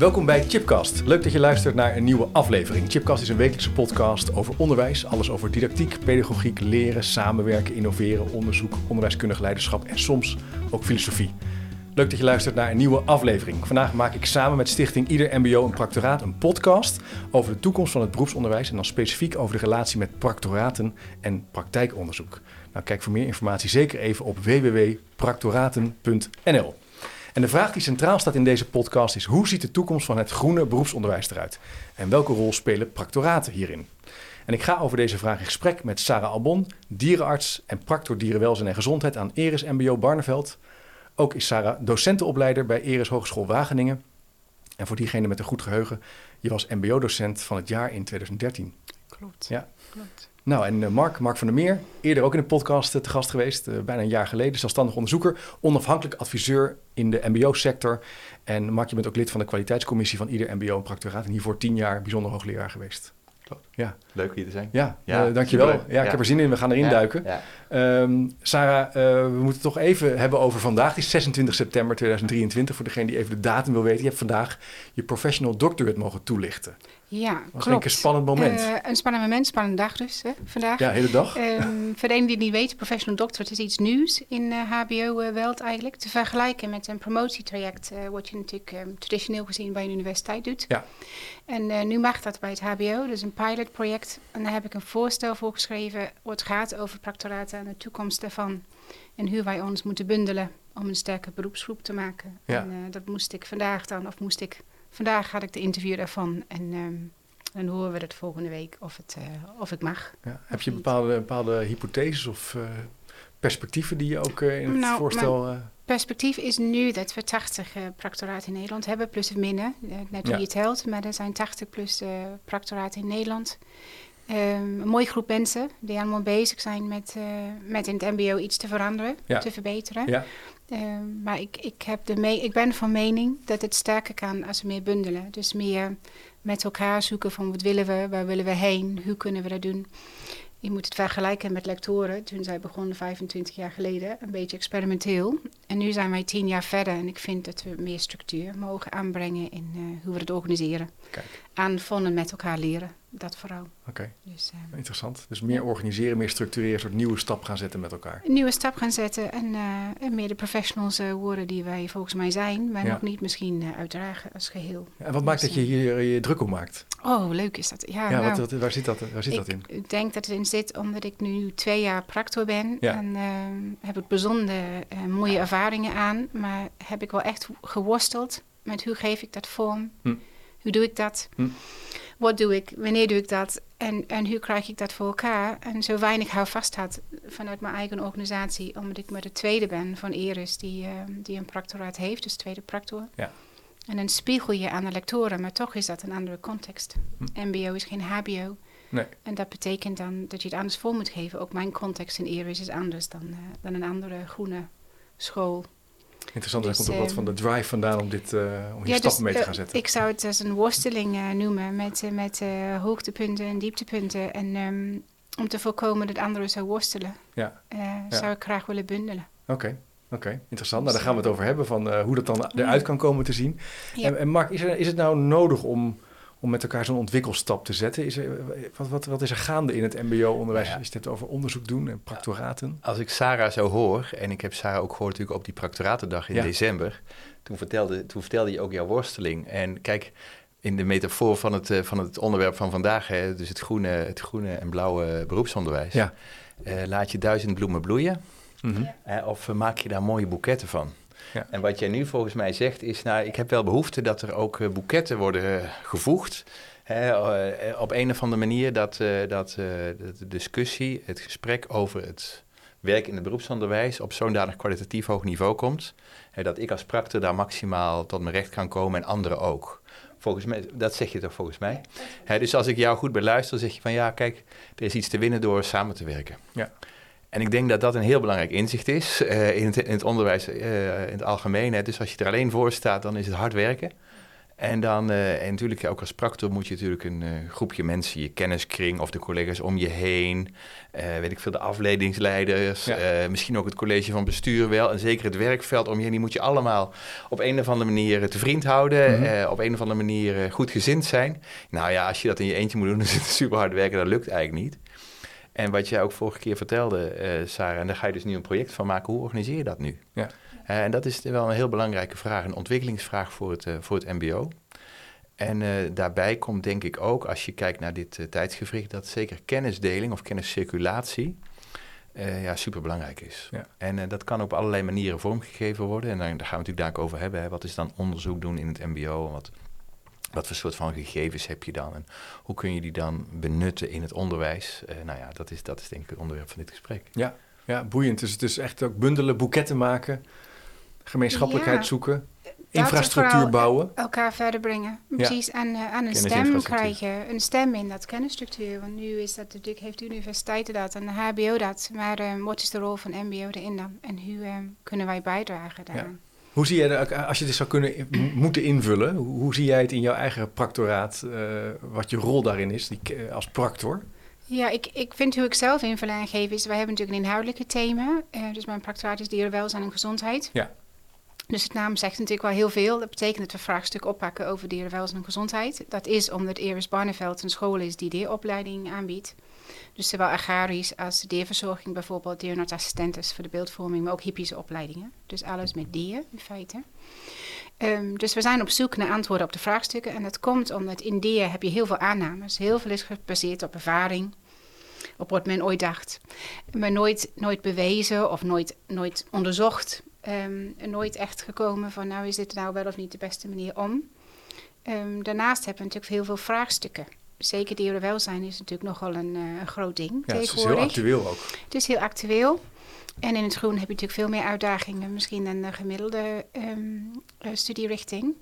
Welkom bij Chipcast. Leuk dat je luistert naar een nieuwe aflevering. Chipcast is een wekelijkse podcast over onderwijs. Alles over didactiek, pedagogiek, leren, samenwerken, innoveren, onderzoek, onderwijskundig leiderschap en soms ook filosofie. Leuk dat je luistert naar een nieuwe aflevering. Vandaag maak ik samen met Stichting Ieder MBO een Practoraat een podcast over de toekomst van het beroepsonderwijs en dan specifiek over de relatie met practoraten en praktijkonderzoek. Nou, kijk voor meer informatie zeker even op www.practoraten.nl. En de vraag die centraal staat in deze podcast is: hoe ziet de toekomst van het groene beroepsonderwijs eruit? En welke rol spelen practoraten hierin? En ik ga over deze vraag in gesprek met Sarah Albon, dierenarts en practor dierenwelzijn en gezondheid aan Eris MBO Barneveld. Ook is Sarah docentenopleider bij Eris Hogeschool Wageningen. En voor diegene met een goed geheugen, je was MBO-docent van het jaar in 2013. Klopt. Ja. Klopt. Nou, en eh, Mark, Mark van der Meer, eerder ook in de podcast eh, te gast geweest, eh, bijna een jaar geleden, zelfstandig onderzoeker, onafhankelijk adviseur in de MBO-sector. En Mark, je bent ook lid van de kwaliteitscommissie van ieder MBO en practoraat en hiervoor tien jaar bijzonder hoogleraar geweest. Klopt. Ja, Leuk hier te zijn. ja, Ja, dankjewel. Ja, ik heb er zin in, we gaan erin Ja, duiken. Ehm, Sarah, we moeten het toch even hebben over vandaag. Is 26 september 2023, voor degene die even de datum wil weten. Je hebt vandaag je professional doctorate mogen toelichten. Ja, Dat was klopt. een spannend moment. Eh, een spannend moment, spannende dag dus hè, vandaag. ja, de hele dag. Ehm, voor degenen die het niet weten, professional doctorate is iets nieuws in eh HBO-wereld eigenlijk. Te vergelijken met een promotietraject, eh, wat je natuurlijk ehm, traditioneel gezien bij een universiteit doet. Ja. En eh, nu mag dat bij het HBO, dus een pilotproject. En daar heb ik een voorstel voor geschreven, wat gaat over practoraten en de toekomst daarvan. En hoe wij ons moeten bundelen om een sterke beroepsgroep te maken. Ja. En eh, dat moest ik vandaag dan, of moest ik, vandaag had ik de interview daarvan. En ehm, dan horen we het volgende week of het, eh, of het mag. Ja. Heb je bepaalde, bepaalde hypotheses of eh, perspectieven die je ook eh, in het Nou, voorstel... perspectief is nu dat we 80 eh practoraten in Nederland hebben, plus of minder. eh, net hoe Ja. je het telt, maar er zijn 80 plus practoraten in Nederland. Ehm, een mooie groep mensen die allemaal bezig zijn met, met in het MBO iets te veranderen, Ja. te verbeteren. ja, Ehm, maar ik, ik, heb ik ben van mening dat het sterker kan als we meer bundelen. Dus meer met elkaar zoeken van wat willen we, waar willen we heen, hoe kunnen we dat doen. Je moet het vergelijken met lectoren. Toen zij begonnen 25 jaar geleden, een beetje experimenteel. En nu zijn wij 10 jaar verder en ik vind dat we meer structuur mogen aanbrengen in eh, hoe we het organiseren. Aan van en met elkaar leren, dat vooral. oké. Dus, eh, Interessant. Dus meer organiseren, meer structureren, een soort nieuwe stap gaan zetten met elkaar. een nieuwe stap gaan zetten en, eh, en meer de professionals eh, worden die wij volgens mij zijn, maar Ja. nog niet misschien eh, uitdragen als geheel. Ja, En wat maakt dat je hier eh, je druk om maakt? Oh, leuk is dat. Ja, Ja, nou, wat, wat- waar zit, dat, waar zit dat in? ik denk dat het in zit omdat ik nu twee jaar practor ben en eh, heb ik bijzonder eh, mooie ervaringen aan, maar heb ik wel echt geworsteld met hoe geef ik dat vorm, Hm. Hoe doe ik dat, Hm. wat doe ik, wanneer doe ik dat en, en hoe krijg ik dat voor elkaar en zo weinig houvast had vanuit mijn eigen organisatie, omdat ik maar de tweede ben van Eris die, eh, die een practoraat heeft, dus tweede practor. Ja. En dan spiegel je aan de lectoren, maar toch is dat een andere context. MBO is geen HBO. Nee. En dat betekent dan dat je het anders voor moet geven. Ook mijn context in Eris is anders dan, eh, dan een andere groene school. Interessant, daar Dus, komt ook wat eh, van de drive vandaan om, dit, eh, om hier Ja, stappen dus, mee te eh, gaan zetten. Ik zou het als een worsteling noemen met, met hoogtepunten en dieptepunten. En ehm, om te voorkomen dat anderen zou worstelen, Ja, zou ik graag willen bundelen. oké. Oké, interessant. Nou, daar gaan we het over hebben, van hoe dat dan Ja. eruit kan komen te zien. Ja. En, en Mark, is, er, is het nou nodig om, om met elkaar zo'n ontwikkelstap te zetten? Is er, wat, wat, wat is er gaande in het mbo-onderwijs Ja. als je het hebt over onderzoek doen en practoraten? Als ik Sarah zo hoor, en ik heb Sarah ook gehoord natuurlijk op die practoratendag in Ja. december, toen vertelde, toen vertelde je ook jouw worsteling. En kijk, in de metafoor van het, eh, van het onderwerp van vandaag, hè, dus het groene, het groene en blauwe beroepsonderwijs, Ja. eh, laat je duizend bloemen bloeien Mhm. hè, of eh, maak je daar mooie boeketten van. Ja. En wat jij nu volgens mij zegt is, nou, ik heb wel behoefte dat er ook eh, boeketten worden eh, gevoegd. Hè, eh, op een of andere manier dat, eh, dat, eh, de discussie, het gesprek over het werk in het beroepsonderwijs op zo'n danig kwalitatief hoog niveau komt. Hè, dat ik als practor daar maximaal tot mijn recht kan komen en anderen ook. Volgens mij, dat zeg je toch volgens mij? Hè, dus als ik jou goed beluister, zeg je van ja, kijk, er is iets te winnen door samen te werken. Ja. En ik denk dat dat een heel belangrijk inzicht is eh, in, het, in het onderwijs eh, in het algemeen. Hè. Dus als je er alleen voor staat, dan is het hard werken. En dan, uh, en natuurlijk ook als practor moet je natuurlijk een groepje mensen, je kenniskring of de collega's om je heen, weet ik veel, de afleidingsleiders, ja. misschien ook het college van bestuur wel, en zeker het werkveld om je heen, die moet je allemaal op een of andere manier te vriend houden, mm -hmm. op een of andere manier goed gezind zijn. Nou ja, als je dat in je eentje moet doen, dan zit het super hard werken, dat lukt eigenlijk niet. En wat jij ook vorige keer vertelde, Sarah, en daar ga je dus nu een project van maken, hoe organiseer je dat nu? Ja. Uh, en dat is wel een heel belangrijke vraag, een ontwikkelingsvraag voor het, uh, voor het MBO. En uh, daarbij komt denk ik ook, als je kijkt naar dit tijdsgevricht, dat zeker kennisdeling of kenniscirculatie ja, superbelangrijk is. Ja. En dat kan op allerlei manieren vormgegeven worden. En daar, daar gaan we natuurlijk daar over hebben. Hè. Wat is dan onderzoek doen in het MBO? Wat, wat voor soort van gegevens heb je dan? En hoe kun je die dan benutten in het onderwijs? nou ja, dat is, dat is denk ik het onderwerp van dit gesprek. Ja, ja boeiend. Dus het is echt ook bundelen, boeketten maken gemeenschappelijkheid ja. zoeken, infrastructuur bouwen. Elkaar verder brengen. Precies, ja. en aan een stem krijgen. Een stem in dat kennisstructuur. Want nu is dat natuurlijk, heeft de universiteiten dat en de HBO dat. Maar uh, wat is de rol van MBO erin dan? En hoe uh, kunnen wij bijdragen daaraan? Hoe zie jij, als je dit zou kunnen moeten invullen, hoe, zie jij het in jouw eigen practoraat, uh, wat je rol daarin is, die, als practor? Ja, ik, ik vind hoe ik zelf invulling aan geef is, wij hebben natuurlijk een inhoudelijke thema. dus mijn practoraat is dierenwelzijn en gezondheid. Ja. Dus het naam zegt natuurlijk wel heel veel. Dat betekent dat we vraagstuk oppakken over dierenwelzijn en gezondheid. Dat is omdat Iris Barneveld een school is die dieropleiding aanbiedt. Dus zowel agrarisch als dierverzorging bijvoorbeeld, dierenartsassistentes voor de beeldvorming, maar ook hippische opleidingen. Dus alles met dieren in feite. Um, dus we zijn op zoek naar antwoorden op de vraagstukken. En dat komt omdat in dieren heb je heel veel aannames. Heel veel is gebaseerd op ervaring, op wat men ooit dacht. Maar nooit, nooit bewezen of nooit, nooit onderzocht um, nooit echt gekomen van nou is dit nou wel of niet de beste manier om. Um, daarnaast hebben we natuurlijk heel veel vraagstukken. Zeker dierenwelzijn is natuurlijk nogal een, uh, een groot ding ja, Het is heel actueel ook. Het is heel actueel. En in het groen heb je natuurlijk veel meer uitdagingen misschien dan de gemiddelde um, uh, studierichting.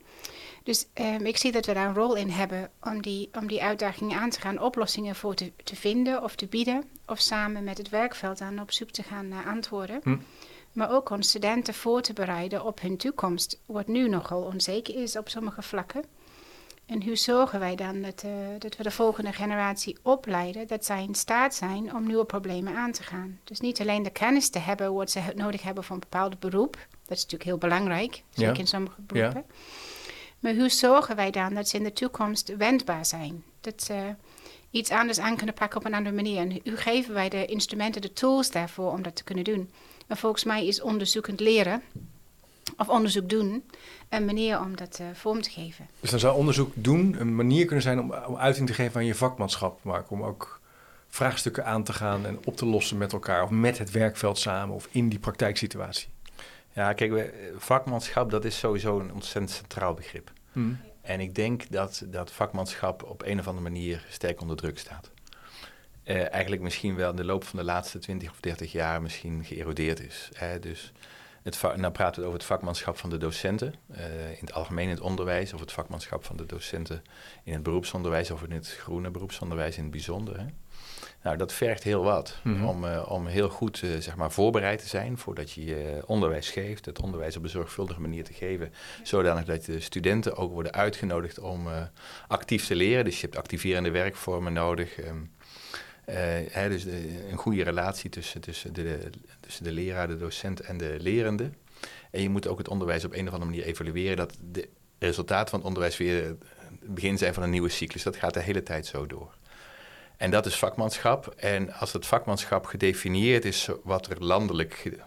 Dus um, ik zie dat we daar een rol in hebben om die, om die uitdagingen aan te gaan, oplossingen voor te, te vinden of te bieden. Of samen met het werkveld aan op zoek te gaan naar antwoorden. Hm maar ook om studenten voor te bereiden op hun toekomst, wat nu nogal onzeker is op sommige vlakken. En hoe zorgen wij dan dat, uh, dat we de volgende generatie opleiden, dat zij in staat zijn om nieuwe problemen aan te gaan? Dus niet alleen de kennis te hebben wat ze nodig hebben voor een bepaald beroep, dat is natuurlijk heel belangrijk, zeker ja. in sommige beroepen. Ja. Maar hoe zorgen wij dan dat ze in de toekomst wendbaar zijn? Dat ze iets anders aan kunnen pakken op een andere manier. En hoe geven wij de instrumenten, de tools daarvoor om dat te kunnen doen? En volgens mij is onderzoekend leren of onderzoek doen een manier om dat uh, vorm te geven. Dus dan zou onderzoek doen een manier kunnen zijn om, om uiting te geven aan je vakmanschap, maar om ook vraagstukken aan te gaan en op te lossen met elkaar of met het werkveld samen of in die praktijksituatie. Ja, kijk, vakmanschap dat is sowieso een ontzettend centraal begrip. Hmm. En ik denk dat dat vakmanschap op een of andere manier sterk onder druk staat. Uh, eigenlijk misschien wel in de loop van de laatste 20 of 30 jaar misschien geërodeerd is. Hè? Dus het nou praten we over het vakmanschap van de docenten uh, in het algemeen in het onderwijs, of het vakmanschap van de docenten in het beroepsonderwijs of in het groene beroepsonderwijs in het bijzonder. Hè? Nou, dat vergt heel wat mm -hmm. om, uh, om heel goed zeg maar voorbereid te zijn voordat je je onderwijs geeft. Het onderwijs op een zorgvuldige manier te geven, zodanig dat de studenten ook worden uitgenodigd om actief te leren. Dus je hebt activerende werkvormen nodig. Um, uh, hè, dus een goede relatie tussen, tussen, de, tussen de leraar, de docent en de lerende. En je moet ook het onderwijs op een of andere manier evalueren. Dat de resultaten van het onderwijs weer het begin zijn van een nieuwe cyclus. Dat gaat de hele tijd zo door. En dat is vakmanschap. En als het vakmanschap gedefinieerd is wat er landelijk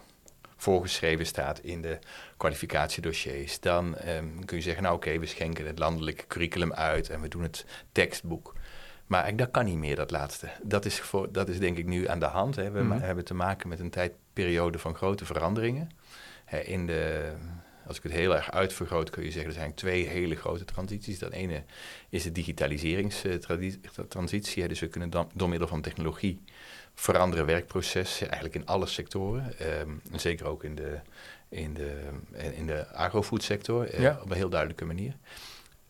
voorgeschreven staat in de kwalificatiedossiers, dan um, kun je zeggen, nou oké, we schenken het landelijke curriculum uit en we doen het tekstboek. Maar dat kan niet meer, dat laatste. Dat is, voor, dat is denk ik nu aan de hand. Hè. We mm -hmm. hebben te maken met een tijdperiode van grote veranderingen. in de, als ik het heel erg uitvergroot, kun je zeggen, er zijn twee hele grote transities. Dat ene is de digitaliseringstransitie. Dus we kunnen dan, door middel van technologie veranderen werkprocessen, eigenlijk in alle sectoren. Um, zeker ook in de, in de, in de agrofoodsector, uh, ja. op een heel duidelijke manier.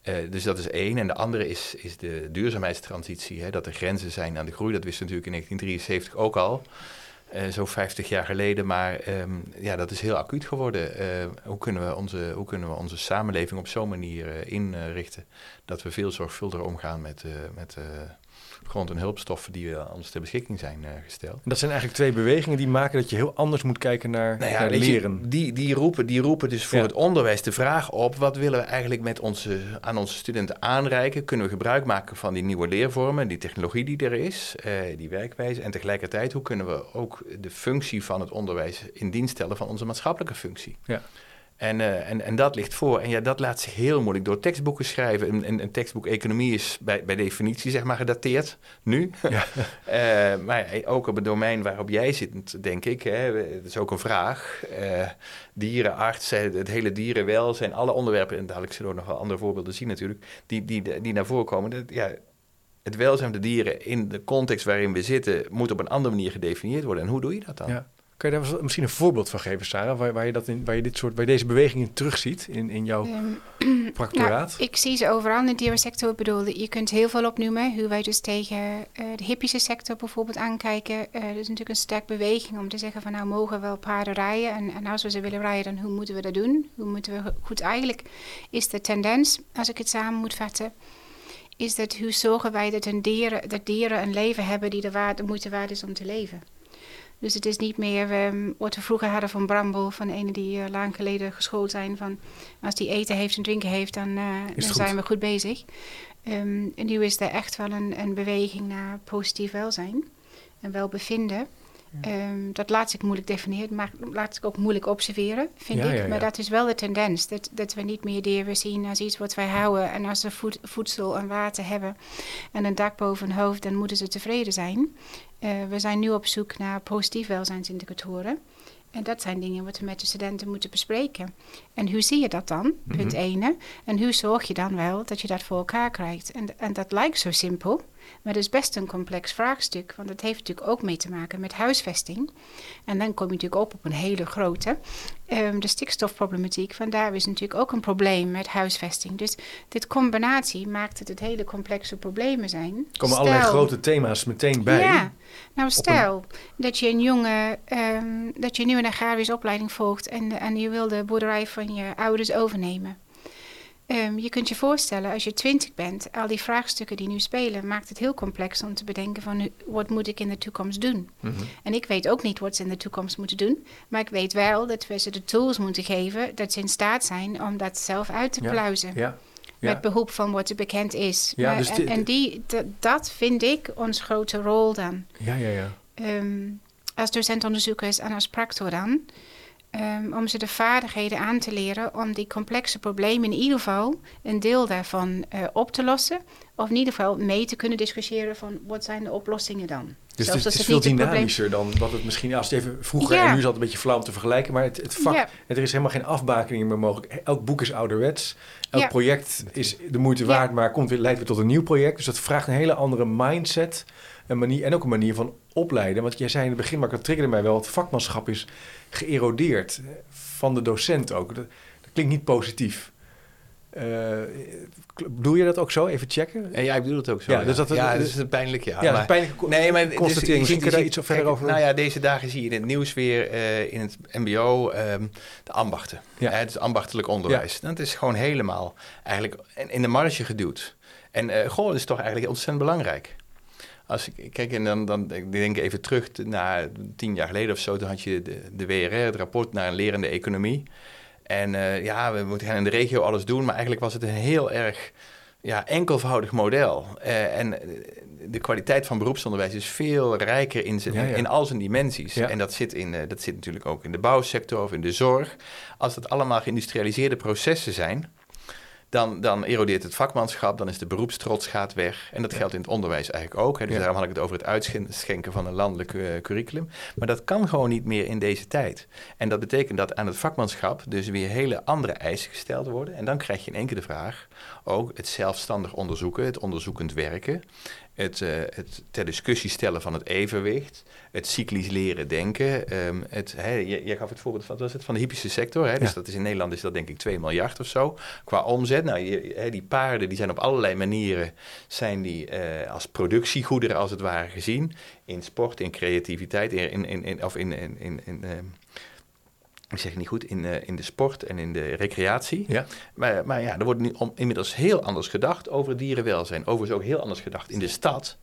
Uh, dus dat is één. En de andere is, is de duurzaamheidstransitie. Hè, dat er grenzen zijn aan de groei. Dat wist natuurlijk in 1973 ook al. Uh, zo 50 jaar geleden. Maar ehm, ja, dat is heel acuut geworden. hoe, kunnen we onze, hoe kunnen we onze samenleving op zo'n manier inrichten dat we veel zorgvuldiger omgaan met, met grond- en hulpstoffen die uh, ons ter beschikking zijn uh, gesteld. Dat zijn eigenlijk twee bewegingen die maken dat je heel anders moet kijken naar, nou ja, naar leren. Je, die, die, roepen, die roepen dus voor het onderwijs de vraag op: wat willen we eigenlijk met onze, aan onze studenten aanreiken? Kunnen we gebruik maken van die nieuwe leervormen, die technologie die er is, uh, die werkwijze? En tegelijkertijd, hoe kunnen we ook de functie van het onderwijs in dienst stellen van onze maatschappelijke functie? Ja. En, uh, en, en dat ligt voor. En ja, dat laat zich heel moeilijk door tekstboeken schrijven. Een, een, een tekstboek economie is bij, bij definitie zeg maar gedateerd, nu. Ja. uh, maar ook op het domein waarop jij zit, denk ik. Hè, het is ook een vraag. Uh, dierenarts, het hele dierenwelzijn, alle onderwerpen... en dadelijk zullen we nog wel andere voorbeelden zien natuurlijk... die, die, die naar voren komen. Dat, ja, het welzijn van de dieren in de context waarin we zitten... moet op een andere manier gedefinieerd worden. En hoe doe je dat dan? Ja. Kan je daar misschien een voorbeeld van geven, Sarah, waar, waar je, dat in, waar je dit soort, waar je deze bewegingen terugziet in, in jouw um, Nou, ik zie ze overal in de dierensector. Ik bedoel, je kunt heel veel opnoemen. Hoe wij dus tegen uh, de hippische sector bijvoorbeeld aankijken. Uh, dat is natuurlijk een sterk beweging om te zeggen van nou mogen we wel paarden rijden. En, en als we ze willen rijden, dan hoe moeten we dat doen? Hoe moeten we goed eigenlijk is de tendens, als ik het samen moet vatten is dat hoe zorgen wij dat, een dieren, dat dieren een leven hebben die de, waarde, de moeite waard is om te leven. Dus het is niet meer um, wat we vroeger hadden van Bramble, van ene die uh, lang geleden geschoold zijn. Van als die eten heeft en drinken heeft, dan, uh, dan zijn we goed bezig. Um, en nu is er echt wel een, een beweging naar positief welzijn en welbevinden. Um, dat laat zich moeilijk definiëren, maar laat zich ook moeilijk observeren, vind ik. Ja. Maar dat is wel de tendens, dat, dat we niet meer dieren zien als iets wat wij houden. En als ze voed, voedsel en water hebben en een dak boven hun hoofd, dan moeten ze tevreden zijn. Uh, we zijn nu op zoek naar positief welzijnsindicatoren. En dat zijn dingen wat we met de studenten moeten bespreken. En hoe zie je dat dan? Punt 1. Mhm. En hoe zorg je dan wel dat je dat voor elkaar krijgt? En, en dat lijkt zo simpel. Maar dat is best een complex vraagstuk, want dat heeft natuurlijk ook mee te maken met huisvesting. En dan kom je natuurlijk op op een hele grote. Um, de stikstofproblematiek, vandaar is natuurlijk ook een probleem met huisvesting. Dus dit combinatie maakt het het hele complexe problemen zijn. Er komen allerlei grote thema's meteen bij. Ja, nou stel dat je een jonge, um, dat je nu een agrarische opleiding volgt en, en je wil de boerderij van je ouders overnemen. Um, je kunt je voorstellen, als je twintig bent, al die vraagstukken die nu spelen, maakt het heel complex om te bedenken van wat moet ik in de toekomst doen. Mm -hmm. En ik weet ook niet wat ze in de toekomst moeten doen, maar ik weet wel dat we ze de tools moeten geven dat ze in staat zijn om dat zelf uit te pluizen. Ja. Ja. Met behulp van wat er bekend is. Ja, dus en, en die, dat vind ik ons grote rol dan. Ja, ja, ja. Um, als docentonderzoekers en als practor dan. Um, om ze de vaardigheden aan te leren om die complexe problemen in ieder geval een deel daarvan uh, op te lossen. Of in ieder geval mee te kunnen discussiëren van wat zijn de oplossingen dan. Dus Zelfs het, is, het is veel dynamischer dan wat het misschien... Als het even vroeger en nu is het een beetje flauw om te vergelijken. Maar het, het vak, ja. er is helemaal geen afbakening meer mogelijk. Elk boek is ouderwets. Elk ja. project is de moeite waard, maar komt weer, leidt weer tot een nieuw project. Dus dat vraagt een hele andere mindset. Een manier, en ook een manier van opleiden. Want jij zei in het begin, maar dat triggerde mij wel... het vakmanschap is geërodeerd van de docent ook. Dat, dat klinkt niet positief. Uh, bedoel je dat ook zo? Even checken? Ja, ik bedoel het ook zo. Ja, Dus dat, ja dat is een pijnlijk ja. Ja, maar, pijnlijke nee, maar constatering. Misschien kun je daar iets verder over Nou ja, deze dagen zie je in het nieuws weer uh, in het mbo um, de ambachten. Ja. Uh, het ambachtelijk onderwijs. Dat is gewoon helemaal eigenlijk in de marge geduwd. En uh, goh, dat is toch eigenlijk ontzettend belangrijk. Als ik kijk, en dan, dan ik denk even terug naar tien jaar geleden of zo, toen had je de, de WRR, het rapport naar een lerende economie. En uh, ja, we moeten in de regio alles doen, maar eigenlijk was het een heel erg ja, enkelvoudig model. Uh, en de kwaliteit van beroepsonderwijs is veel rijker in, zijn, ja, ja. in al zijn dimensies. Ja. En dat zit, in, uh, dat zit natuurlijk ook in de bouwsector of in de zorg. Als dat allemaal geïndustrialiseerde processen zijn, dan, dan erodeert het vakmanschap, dan is de beroepstrots gaat weg. En dat geldt in het onderwijs eigenlijk ook. Hè. Dus ja. daarom had ik het over het uitschenken van een landelijk uh, curriculum. Maar dat kan gewoon niet meer in deze tijd. En dat betekent dat aan het vakmanschap dus weer hele andere eisen gesteld worden. En dan krijg je in één keer de vraag, ook het zelfstandig onderzoeken, het onderzoekend werken. Het, uh, het ter discussie stellen van het evenwicht, het cyclisch leren denken. Um, het, jij, gaf het voorbeeld van, was het, van de hypische sector. Hè? Dus dat is in Nederland is dat denk ik 2 miljard of zo qua omzet. Nou, je, die paarden die zijn op allerlei manieren zijn die, uh, als productiegoederen als het ware gezien. In sport, in creativiteit, in, in, in, of in, in, in, in um, ik zeg niet goed, in, uh, in de sport en in de recreatie. Ja. Maar, maar ja, er wordt nu om, inmiddels heel anders gedacht over dierenwelzijn. Overigens ook heel anders gedacht in de stad.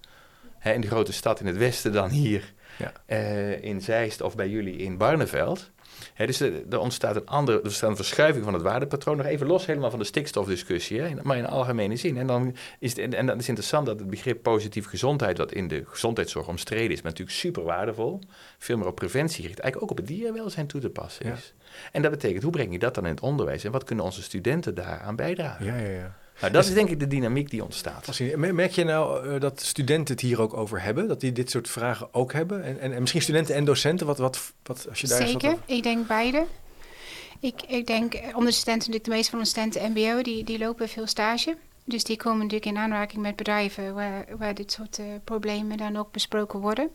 Hè, in de grote stad in het westen dan hier ja. uh, in Zeist of bij jullie in Barneveld dus er, ontstaat een andere, er ontstaat een verschuiving van het waardepatroon. Nog even los helemaal van de stikstofdiscussie, hè, maar in algemene zin. En dan is het, en is interessant dat het begrip positieve gezondheid, wat in de gezondheidszorg omstreden is, maar natuurlijk super waardevol, veel meer op preventie gericht, eigenlijk ook op het dierwelzijn toe te passen is. En dat betekent, hoe breng je dat dan in het onderwijs en wat kunnen onze studenten daaraan bijdragen? Ja, ja, ja. Nou, dat is denk ik de dynamiek die ontstaat. Merk je nou uh, dat studenten het hier ook over hebben? Dat die dit soort vragen ook hebben? En, en, en misschien studenten en docenten? Wat, wat, wat, als je daar Zeker, ik denk beide. Ik, ik denk, eh, onder de studenten, natuurlijk de meeste van de studenten MBO, die, die lopen veel stage. Dus die komen natuurlijk in aanraking met bedrijven waar, waar dit soort uh, problemen dan ook besproken worden.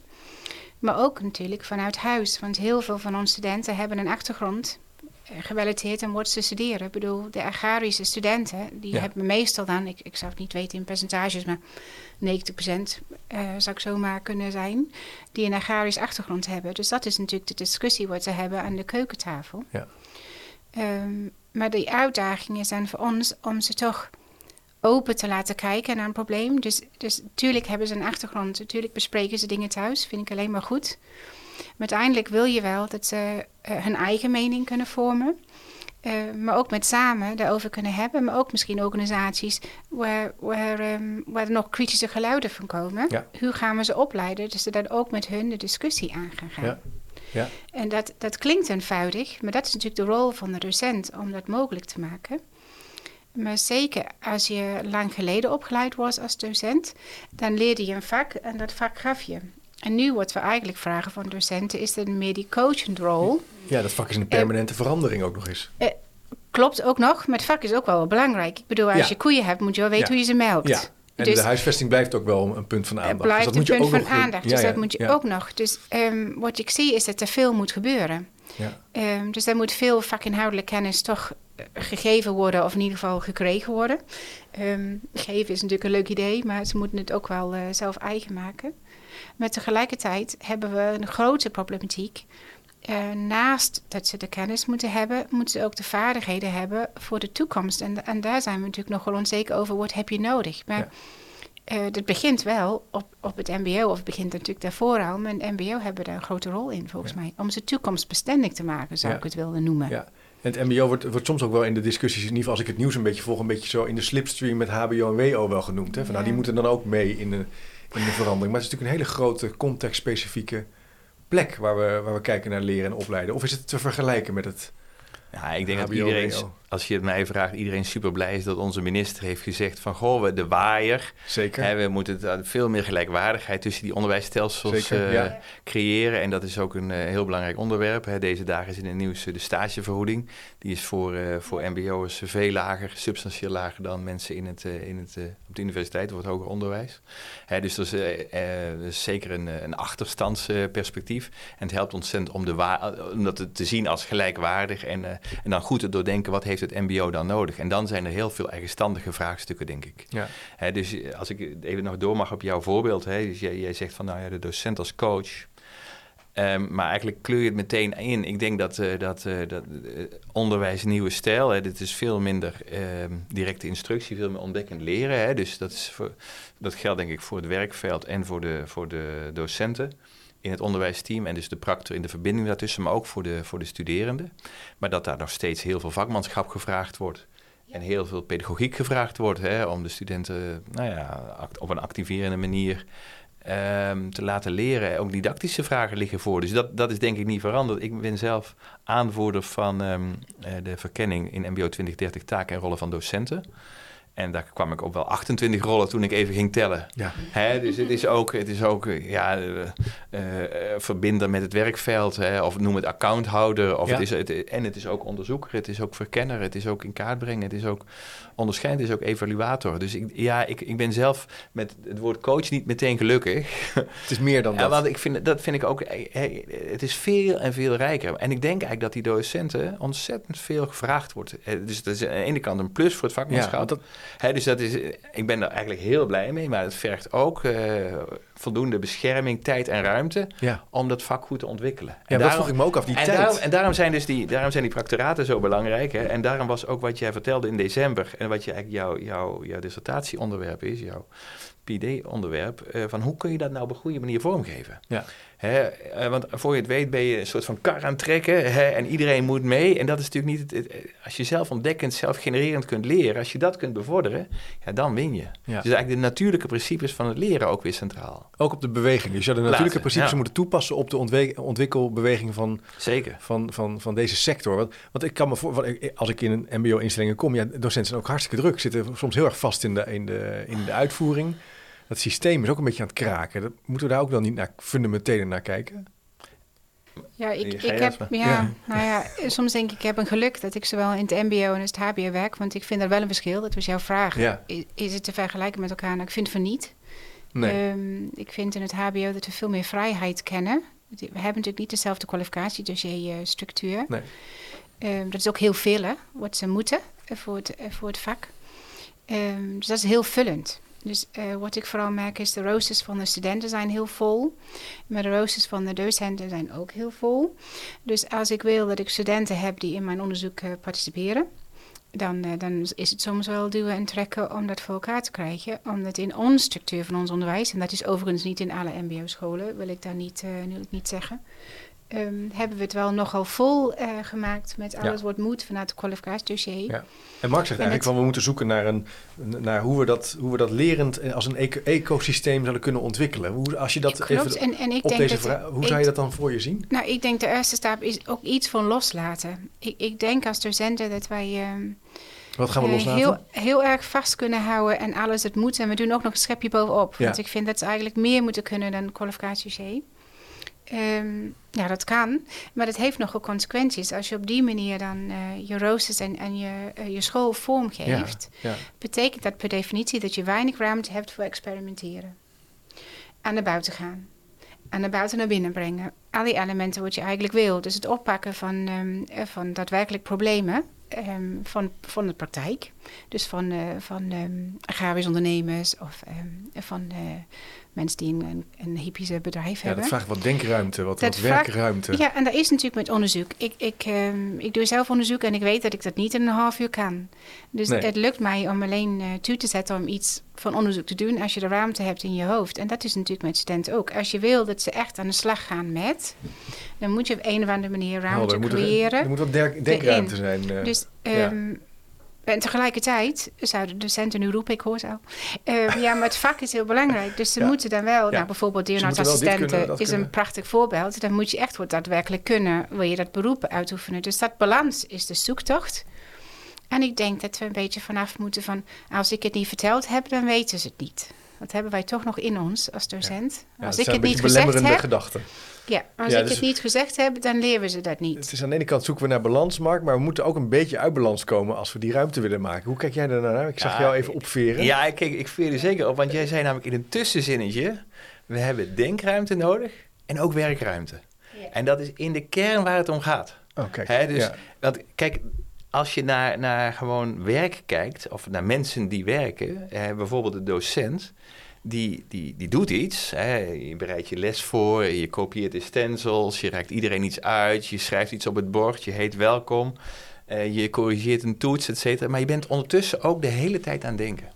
Maar ook natuurlijk vanuit huis. Want heel veel van onze studenten hebben een achtergrond gerelateerd aan wat ze studeren. Ik bedoel, de agrarische studenten, die hebben meestal dan, ik, ik zou het niet weten in percentages, maar 90% uh, zou ik zomaar kunnen zijn, die een agrarisch achtergrond hebben. Dus dat is natuurlijk de discussie wat ze hebben aan de keukentafel. Ja. Um, maar de uitdaging is dan voor ons om ze toch open te laten kijken naar een probleem. Dus, dus natuurlijk hebben ze een achtergrond, natuurlijk bespreken ze dingen thuis, vind ik alleen maar goed. Maar uiteindelijk wil je wel dat ze uh, hun eigen mening kunnen vormen. Uh, maar ook met samen daarover kunnen hebben. Maar ook misschien organisaties waar, waar, um, waar er nog kritische geluiden van komen. Ja. Hoe gaan we ze opleiden? Dus ze dan ook met hun de discussie aan gaan gaan. Ja. Ja. En dat, dat klinkt eenvoudig, maar dat is natuurlijk de rol van de docent om dat mogelijk te maken. Maar zeker als je lang geleden opgeleid was als docent, dan leerde je een vak en dat vak gaf je. En nu wat we eigenlijk vragen van docenten is dan meer die coaching rol. Ja, dat vak is een permanente verandering ook nog eens. Eh, klopt ook nog, maar het vak is ook wel belangrijk. Ik bedoel, als je koeien hebt, moet je wel weten hoe je ze melkt. Ja. En dus, de huisvesting blijft ook wel een punt van aandacht. Het blijft dus dat een moet punt van aandacht, dus dat moet je ook nog. Dus um, wat ik zie is dat er veel moet gebeuren. Ja. Um, dus er moet veel vakinhoudelijke kennis toch eh, gegeven worden, of in ieder geval gekregen worden. Um, geven is natuurlijk een leuk idee, maar ze moeten het ook wel uh, zelf eigen maken. Maar tegelijkertijd hebben we een grote problematiek. Uh, naast dat ze de kennis moeten hebben, moeten ze ook de vaardigheden hebben voor de toekomst. En, en daar zijn we natuurlijk nogal onzeker over. Wat heb je nodig? Maar ja. Uh, dat begint wel op, op het MBO, of het begint natuurlijk daarvoor al. Maar het MBO hebben daar een grote rol in, volgens mij. Om ze toekomstbestendig te maken, zou ik het willen noemen. Ja. En het MBO wordt, wordt soms ook wel in de discussies, in ieder geval als ik het nieuws een beetje volg, een beetje zo in de slipstream met HBO en WO wel genoemd. Hè? Van, nou, die moeten dan ook mee in de in de verandering. Maar het is natuurlijk een hele grote contextspecifieke plek waar we, waar we kijken naar leren en opleiden. Of is het te vergelijken met het ja, ik denk dat iedereen, als je het mij vraagt, iedereen super blij is dat onze minister heeft gezegd van goh, we de waaier. Zeker. Hè, we moeten veel meer gelijkwaardigheid tussen die onderwijsstelsels uh, creëren. En dat is ook een uh, heel belangrijk onderwerp. Hè. Deze dagen is in het nieuws de stagevergoeding. Die is voor, uh, voor mbo'ers veel lager, substantieel lager dan mensen in het, in het, op de universiteit of het hoger onderwijs. Hè, dus dat is, zeker een, een achterstandsperspectief. en het helpt ontzettend om, de om dat te zien als gelijkwaardig en, en dan goed te doordenken wat heeft het MBO dan nodig? En dan zijn er heel veel eigenstandige vraagstukken, denk ik. Ja. dus als ik even nog door mag op jouw voorbeeld. dus jij, jij, zegt van nou ja, de docent als coach. Um, maar eigenlijk kleur je het meteen in. Ik denk dat, uh, dat, uh, dat uh, onderwijs nieuwe stijl, hè, dit is veel minder ehm, directe instructie, veel meer ontdekkend leren. Hè, dus dat, is voor, dat geldt denk ik voor het werkveld en voor de, voor de docenten in het onderwijsteam en dus de practor in de verbinding daartussen, maar ook voor de, voor de studerenden. Maar dat daar nog steeds heel veel vakmanschap gevraagd wordt. En heel veel pedagogiek gevraagd wordt hè, om de studenten nou ja, op een activerende manier um, te laten leren. Ook didactische vragen liggen voor. Dus dat, dat is denk ik niet veranderd. Ik ben zelf aanvoerder van um, de verkenning in MBO 2030 taken en rollen van docenten. En daar kwam ik op wel 28 rollen toen ik even ging tellen. Ja. Hè, dus het is ook, het is ook eh, ja, uh, uh, verbinden met het werkveld. Hè, of noem het accounthouder. Of Ja. het is, het, en het is ook onderzoeker, het is ook verkenner, het is ook in kaart brengen, het is ook onderscheid, het is ook evaluator. Dus ik, ja, ik, ik ben zelf met het woord coach niet meteen gelukkig. Het is meer dan Ja, dat. want ik vind, dat vind ik ook, eh, hey, het is veel en veel rijker. En ik denk eigenlijk dat die docenten ontzettend veel gevraagd wordt. Eh, Dus dat is aan de ene kant een plus voor het vakmanschap. dat, dus dat is, ik ben er eigenlijk heel blij mee, maar het vergt ook eh, voldoende bescherming, tijd en ruimte ja. om dat vak goed te ontwikkelen. ja, dat vroeg ik me ook af, die en tijd. daarom, en daarom zijn dus die, daarom zijn die proctoraten zo belangrijk. Hè? En daarom was ook wat jij vertelde in december en wat je eigenlijk jouw, jouw, jouw dissertatieonderwerp is, jouw PD-onderwerp, eh, van hoe kun je dat nou op een goede manier vormgeven? Ja. Hè, eh, want voor je het weet ben je een soort van kar aan het trekken hè, en iedereen moet mee. En dat is natuurlijk niet, het, het- als je zelf ontdekkend, zelf genererend kunt leren, als je dat kunt bevorderen, ja, dan win je. Ja. Dus eigenlijk de natuurlijke principes van het leren ook weer centraal. Ook op de beweging. Dus je zou de natuurlijke principes ja. moeten toepassen op de ontwikkelbeweging van, Zeker. van, van, van deze sector. Want, want ik kan me voor, als ik in een MBO-instellingen kom, ja, docenten zijn ook hartstikke druk, zitten soms heel erg vast in de, in de, in de uitvoering. Dat systeem is ook een beetje aan het kraken. Dat, moeten we daar ook dan niet naar fundamenteel naar kijken? Ja, ik, ik heb, ja, Ja. nou ja, soms denk ik, ik heb een geluk dat ik zowel in het mbo en het hbo werk, want ik vind er wel een verschil. Dat was jouw vraag. Ja. Is, is het te vergelijken met elkaar? Nou, ik vind van niet. Nee. Ehm, ik vind in het hbo dat we veel meer vrijheid kennen. We hebben natuurlijk niet dezelfde kwalificatiedossierstructuur. Nee. Ehm, dat is ook heel veel, hè, wat ze moeten eh, voor het, eh, voor het vak. Ehm, dus dat is heel vullend. Dus eh, wat ik vooral merk is de roosters van de studenten zijn heel vol. Maar de roosters van de docenten zijn ook heel vol. Dus als ik wil dat ik studenten heb die in mijn onderzoek eh, participeren... Dan, eh, dan is het soms wel duwen en trekken om dat voor elkaar te krijgen. Omdat in onze structuur van ons onderwijs... en dat is overigens niet in alle mbo-scholen, wil ik daar niet, nu niet zeggen... ehm, hebben we het wel nogal vol eh, gemaakt met alles wat moet vanuit het kwalificatiedossier. Ja. En Mark zegt En eigenlijk het- van we moeten zoeken naar, een, naar hoe, we dat, hoe we dat lerend eh, als een eco- ecosysteem zouden kunnen ontwikkelen. Hoe, als je dat Klopt, even en, en ik op denk deze vraag, hoe ik- zou je dat dan voor je zien? Nou, ik denk de eerste stap is ook iets van loslaten. Ik, ik denk als docenten dat wij ehm, Wat gaan we eh, loslaten? heel, heel erg vast kunnen houden en alles het moet. En we doen ook nog een schepje bovenop. Ja. Want ik vind dat ze eigenlijk meer moeten kunnen dan kwalificatie C. Ehm, ja, dat kan. Maar dat heeft nogal consequenties. Als je op die manier dan eh, je roosters en, en je, eh, je school vormgeeft... Ja. betekent dat per definitie dat je weinig ruimte hebt voor experimenteren. Aan de buiten gaan. Aan de buiten naar binnen brengen. Al die elementen wat je eigenlijk wil. Dus het oppakken van, ehm, eh, van daadwerkelijk problemen ehm, van, van de praktijk. Dus van, eh van ehm agrarisch ondernemers of van mensen die een, een, hippische bedrijf ja, hebben. dat vraagt wat denkruimte, wat, Dat wat vraagt- werkruimte. Ja, en dat is natuurlijk met onderzoek. Ik, ik, ehm, ik doe zelf onderzoek en ik weet dat ik dat niet in een half uur kan. Dus Nee. het lukt mij om alleen eh toe te zetten om iets van onderzoek te doen als je de ruimte hebt in je hoofd. En dat is natuurlijk met studenten ook. Als je wil dat ze echt aan de slag gaan met, dan moet je op een of andere manier ruimte Helder, moet er- creëren. Er moet wat denk- denkruimte zijn. eh. Dus, ehm, En tegelijkertijd zouden docenten nu roepen, ik hoor ze al. eh, ja, maar het vak is heel belangrijk. Dus ze Ja. moeten dan wel, Ja. nou bijvoorbeeld dierenartsassistenten is kunnen. een prachtig voorbeeld. Dan moet je echt wat daadwerkelijk kunnen, wil je dat beroep uitoefenen. Dus dat balans is de zoektocht. En ik denk dat we een beetje vanaf moeten van, als ik het niet verteld heb, dan weten ze het niet. Dat hebben wij toch nog in ons als docent. Ja, als ik het niet gezegd belemmerende heb, gedachten. Ja, als Ja, ik dus- het niet gezegd heb, dan leren ze dat niet. Het is aan de ene kant zoeken we naar balans, Mark, maar we moeten ook een beetje uit balans komen als we die ruimte willen maken. Hoe kijk jij daar naar? Ik zag Ja, jou even opveren. Ja, kijk, ik veer er zeker op, want jij zei namelijk in een tussenzinnetje: we hebben denkruimte nodig en ook werkruimte. Ja. En dat is in de kern waar het om gaat. Oh, kijk. Hè, dus, ja. want kijk, als je naar, naar gewoon werk kijkt, of naar mensen die werken, hè, bijvoorbeeld de docent, die, die, die doet iets. Hè, je bereidt je les voor, je kopieert de stencils, je reikt iedereen iets uit, je schrijft iets op het bord, je heet welkom, eh, je corrigeert een toets, et cetera. Maar je bent ondertussen ook de hele tijd aan denken.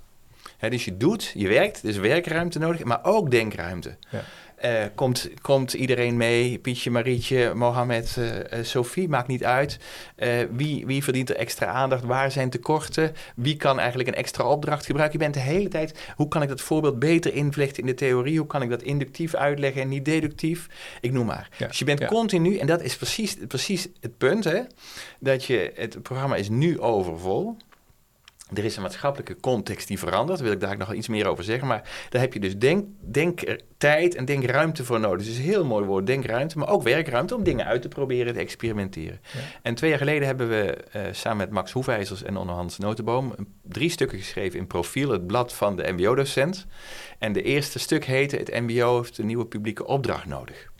Hè, dus je doet, je werkt, dus werkruimte nodig, maar ook denkruimte. Ja. Eh, komt, komt iedereen mee? Pietje, Marietje, Mohammed, eh, Sophie, maakt niet uit. Wie, wie verdient er extra aandacht? Waar zijn tekorten? Wie kan eigenlijk een extra opdracht gebruiken? Je bent de hele tijd, hoe kan ik dat voorbeeld beter invlechten in de theorie? Hoe kan ik dat inductief uitleggen en niet deductief? Ik noem maar. Ja, Dus je bent ja. continu, en dat is precies, precies het punt, hè, dat je, het programma is nu overvol. Er is een maatschappelijke context die verandert. Daar wil ik daar nog iets meer over zeggen. Maar daar heb je dus denk, denktijd en denkruimte voor nodig. Dus een heel mooi woord, denkruimte. Maar ook werkruimte om dingen uit te proberen, te experimenteren. En twee jaar geleden hebben we uh, samen met Max Hoefijzers en Onderhands Notenboom... drie stukken geschreven in Profiel, het blad van de mbo-docent. En de eerste stuk heette... Het mbo heeft een nieuwe publieke opdracht nodig.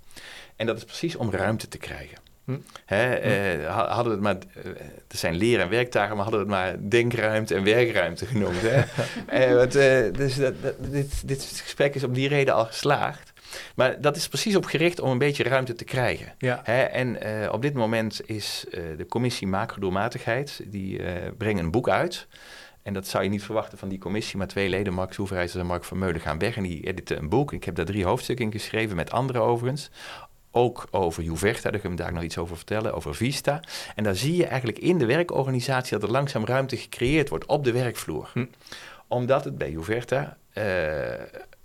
En dat is precies om ruimte te krijgen. Hm. Hè, eh, hadden het maar, uh, er zijn leer- en werktagen, maar hadden het maar denkruimte en werkruimte genoemd. Hè? uh, want, dus dat, dit, dit gesprek is om die reden al geslaagd. Maar dat is precies op gericht om een beetje ruimte te krijgen. Ja. Hè? En op dit moment is de commissie Macrodoelmatigheid, die brengt een boek uit. En dat zou je niet verwachten van die commissie, maar twee leden, Max Hoeverijzer en Mark Vermeulen, gaan weg en die editen een boek. Ik heb daar drie hoofdstukken in geschreven, met anderen overigens, ook over Juverta, daar kunnen we daar nog iets over vertellen, over Vista. En daar zie je eigenlijk in de werkorganisatie dat er langzaam ruimte gecreëerd wordt op de werkvloer. Hm. Omdat het bij Juverta uh,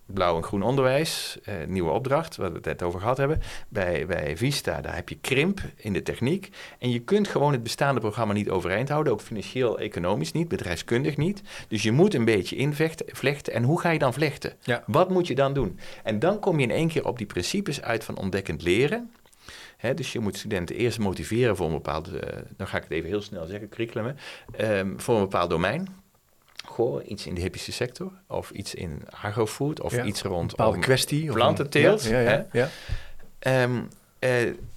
blauw en groen onderwijs, uh, nieuwe opdracht, waar we het net over gehad hebben. Bij, bij Vista, daar heb je krimp in de techniek. En je kunt gewoon het bestaande programma niet overeind houden, ook financieel, economisch niet, bedrijfskundig niet. Dus je moet een beetje invlechten. Vlechten. En hoe ga je dan vlechten? Ja. Wat moet je dan doen? En dan kom je in één keer op die principes uit van ontdekkend leren. dus je moet studenten eerst motiveren voor een bepaald, uh, dan ga ik het even heel snel zeggen, curriculum, um, voor een bepaald domein goh, iets in de hippische sector, of iets in agrofood, of iets rond een kwestie, plantenteelt. Ja, ja, ja, um,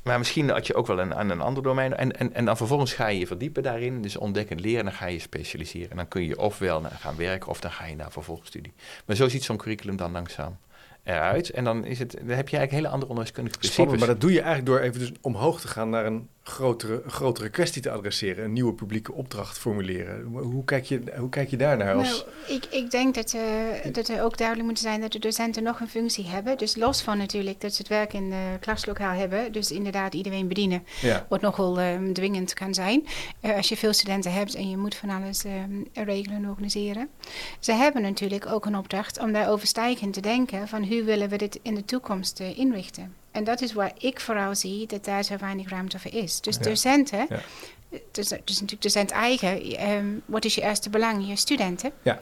maar misschien had je ook wel een, aan een ander domein. En, en, en dan vervolgens ga je je verdiepen daarin. Dus ontdekken, leren, dan ga je specialiseren. En dan kun je ofwel naar gaan werken of dan ga je naar vervolgstudie. Maar zo ziet zo'n curriculum dan langzaam eruit. En dan, is het, dan heb je eigenlijk hele andere onderwijskundige principes. Spannend, maar dat doe je eigenlijk door even dus omhoog te gaan naar een grotere, grotere kwestie te adresseren, een nieuwe publieke opdracht formuleren. Hoe kijk je, hoe kijk je daarnaar? Als... Nou, ik, ik denk dat, uh, dat er ook duidelijk moet zijn dat de docenten nog een functie hebben. Dus los van natuurlijk dat ze het werk in de klaslokaal hebben, dus inderdaad iedereen bedienen, ja. wat nogal um, dwingend kan zijn. Uh, als je veel studenten hebt en je moet van alles um, regelen en organiseren. Ze hebben natuurlijk ook een opdracht om daar overstijgend te denken van hoe willen we dit in de toekomst uh, inrichten. En dat is waar ik vooral zie dat daar zo weinig ruimte voor is. Dus docenten, ja. dus, dus natuurlijk docent eigen, um, wat is je eerste belang? Je studenten. Ja.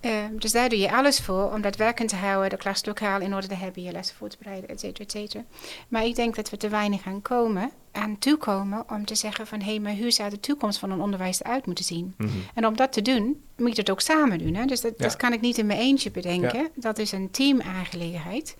Um, dus daar doe je alles voor om dat werkend te houden, de klaslokaal in orde te hebben, je lessen voor te bereiden, et cetera, et cetera. Maar ik denk dat we te weinig gaan komen, aan toekomen om te zeggen van hé, hey, maar hoe zou de toekomst van een onderwijs eruit moeten zien? Mm -hmm. En om dat te doen, moet je het ook samen doen. Hè? Dus dat, Ja. dat kan ik niet in mijn eentje bedenken. Ja. Dat is een teamaangelegenheid.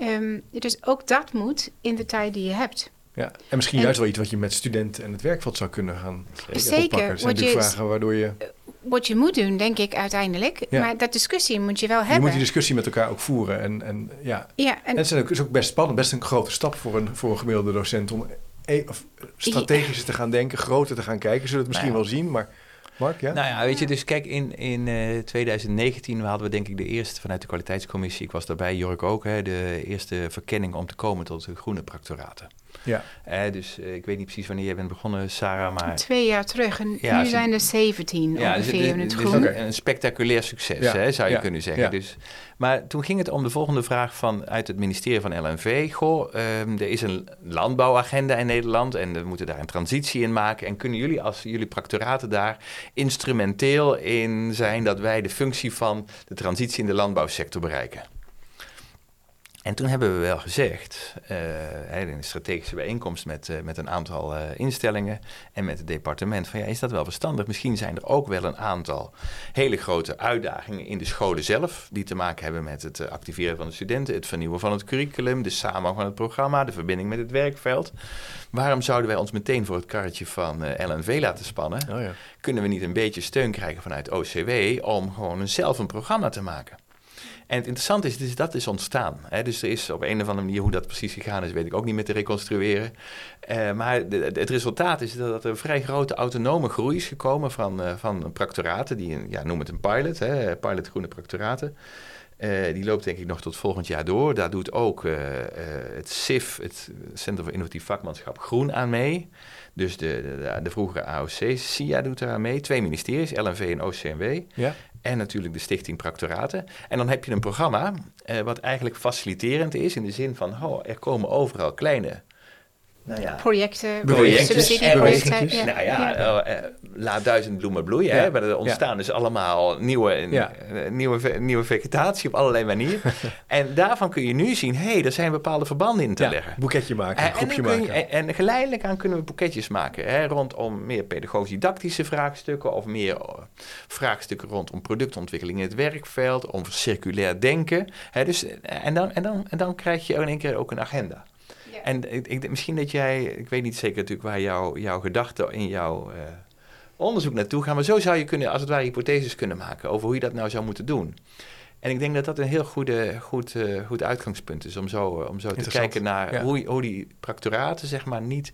Um, dus ook dat moet in de tijd die je hebt. Ja, en misschien En- juist wel iets wat je met studenten en het werkveld zou kunnen gaan Zeker, oppakken. Er zijn want je- natuurlijk vragen waardoor je... Wat je moet doen, denk ik uiteindelijk. Ja. Maar dat discussie moet je wel Je hebben. moet die discussie met elkaar ook voeren. En, en, ja. ja, en en het is ook, is ook best spannend, best een grote stap voor een, voor een gemiddelde docent... om e- strategischer te gaan denken, groter te gaan kijken. Zullen het misschien wel zien, maar... Ja? Nou ja, weet je, dus kijk, in, in eh 2019 hadden we denk ik de eerste vanuit de kwaliteitscommissie, ik was daarbij, Jork ook, hè, de eerste verkenning om te komen tot de groene proctoraten. Ja. Eh, dus eh, ik weet niet precies wanneer je bent begonnen, Sarah, maar... twee jaar terug. En Ja, nu zijn er 17 Ja, dus, ongeveer in het dus groen. Oké. een, een spectaculair succes, Ja, hè, zou je ja, kunnen zeggen. ja. Dus, maar toen ging het om de volgende vraag van, uit het ministerie van LNV. Goh, ehm, er is een landbouwagenda in Nederland en we moeten daar een transitie in maken. En kunnen jullie als jullie practoraten daar instrumenteel in zijn dat wij de functie van de transitie in de landbouwsector bereiken? En toen hebben we wel gezegd, eh, in een strategische bijeenkomst met, eh, met een aantal eh, instellingen en met het departement, van ja, is dat wel verstandig? Misschien zijn er ook wel een aantal hele grote uitdagingen in de scholen zelf, die te maken hebben met het activeren van de studenten, het vernieuwen van het curriculum, de samenhang van het programma, de verbinding met het werkveld. Waarom zouden wij ons meteen voor het karretje van LNV laten spannen? Oh, ja. kunnen we niet een beetje steun krijgen vanuit OCW om gewoon zelf een programma te maken? En het interessante is, dat is ontstaan. Hè? Dus er is op een of andere manier, hoe dat precies gegaan is, weet ik ook niet meer te reconstrueren. Eh, maar het resultaat is dat er een vrij grote autonome groei is gekomen van, eh, van practoraten, die, ja, noem het een pilot, hè? pilot groene practoraten. Eh, die loopt denk ik nog tot volgend jaar door. Daar doet ook het CIF, het Centrum voor Innovatief Vakmanschap, groen aan mee. Dus de, de, de vroegere AOC, SIA doet eraan mee. Twee ministeries, LNV en OCMW. Ja? En natuurlijk de Stichting Practoraten. En dan heb je een programma eh, wat eigenlijk faciliterend is in de zin van, oh, er komen overal kleine nou ja, projecten, subsidieprojecten. Bewegingjes. Ja. Nou ja, Ja. eh, laat duizend bloemen bloeien. Ja. Hè? Maar er ontstaan dus allemaal nieuwe, Ja. eh, nieuwe, nieuwe vegetatie op allerlei manieren. en daarvan kun je nu zien, hé, hey, er zijn bepaalde verbanden in te Ja, leggen. boeketje maken, En- een groepje en, je- maken. en, en geleidelijk aan kunnen we boeketjes maken. Hè, rondom meer pedagogisch-didactische vraagstukken. Of meer eh, vraagstukken rondom productontwikkeling in het werkveld. Om circulair denken. Hè, dus, en, dan, en, dan, en dan krijg je in één keer ook een agenda. En ik, ik, misschien dat jij, ik weet niet zeker natuurlijk waar jouw jouw gedachten in jouw eh, onderzoek naartoe gaan. Maar zo zou je kunnen, als het ware, hypotheses kunnen maken over hoe je dat nou zou moeten doen. En ik denk dat dat een heel goede, goed, eh, goed uitgangspunt is om zo, eh, om zo te kijken naar ja. hoe, hoe die practoraten zeg maar niet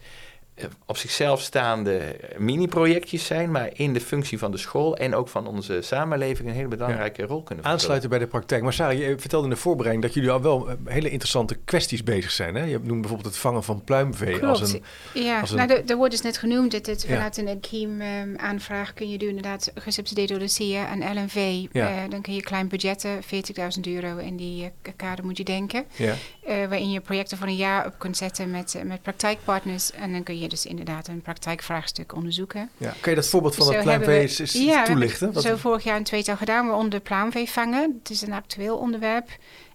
op zichzelf staande mini-projectjes zijn, maar in de functie van de school en ook van onze samenleving een hele belangrijke rol kunnen vervullen. Aansluiten bij de praktijk. Maar Sarah, je vertelde in de voorbereiding dat jullie al wel eh, hele interessante kwesties bezig zijn. Hè? Je noemt bijvoorbeeld het vangen van pluimvee als een... ja, als een- nou, wordt dus net genoemd dat het Ja. vanuit een Kiem ehm, aanvraag kun je doen inderdaad gesubsidieerd door de SIA en LNV. Ja. Eh, dan kun je klein budgetten, 40.000 euro in die eh, kader moet je denken. Ja. eh, waarin je projecten voor een jaar op kunt zetten met, met praktijkpartners. En dan kun je dus inderdaad een praktijkvraagstuk onderzoeken. Ja. Kan je dat voorbeeld van hebben pluimvee we- eens, eens Ja, we hebben toelichten? Wat- Zo vorig jaar een tweetal gedaan, waaronder pluimvee vangen. Het is een actueel onderwerp.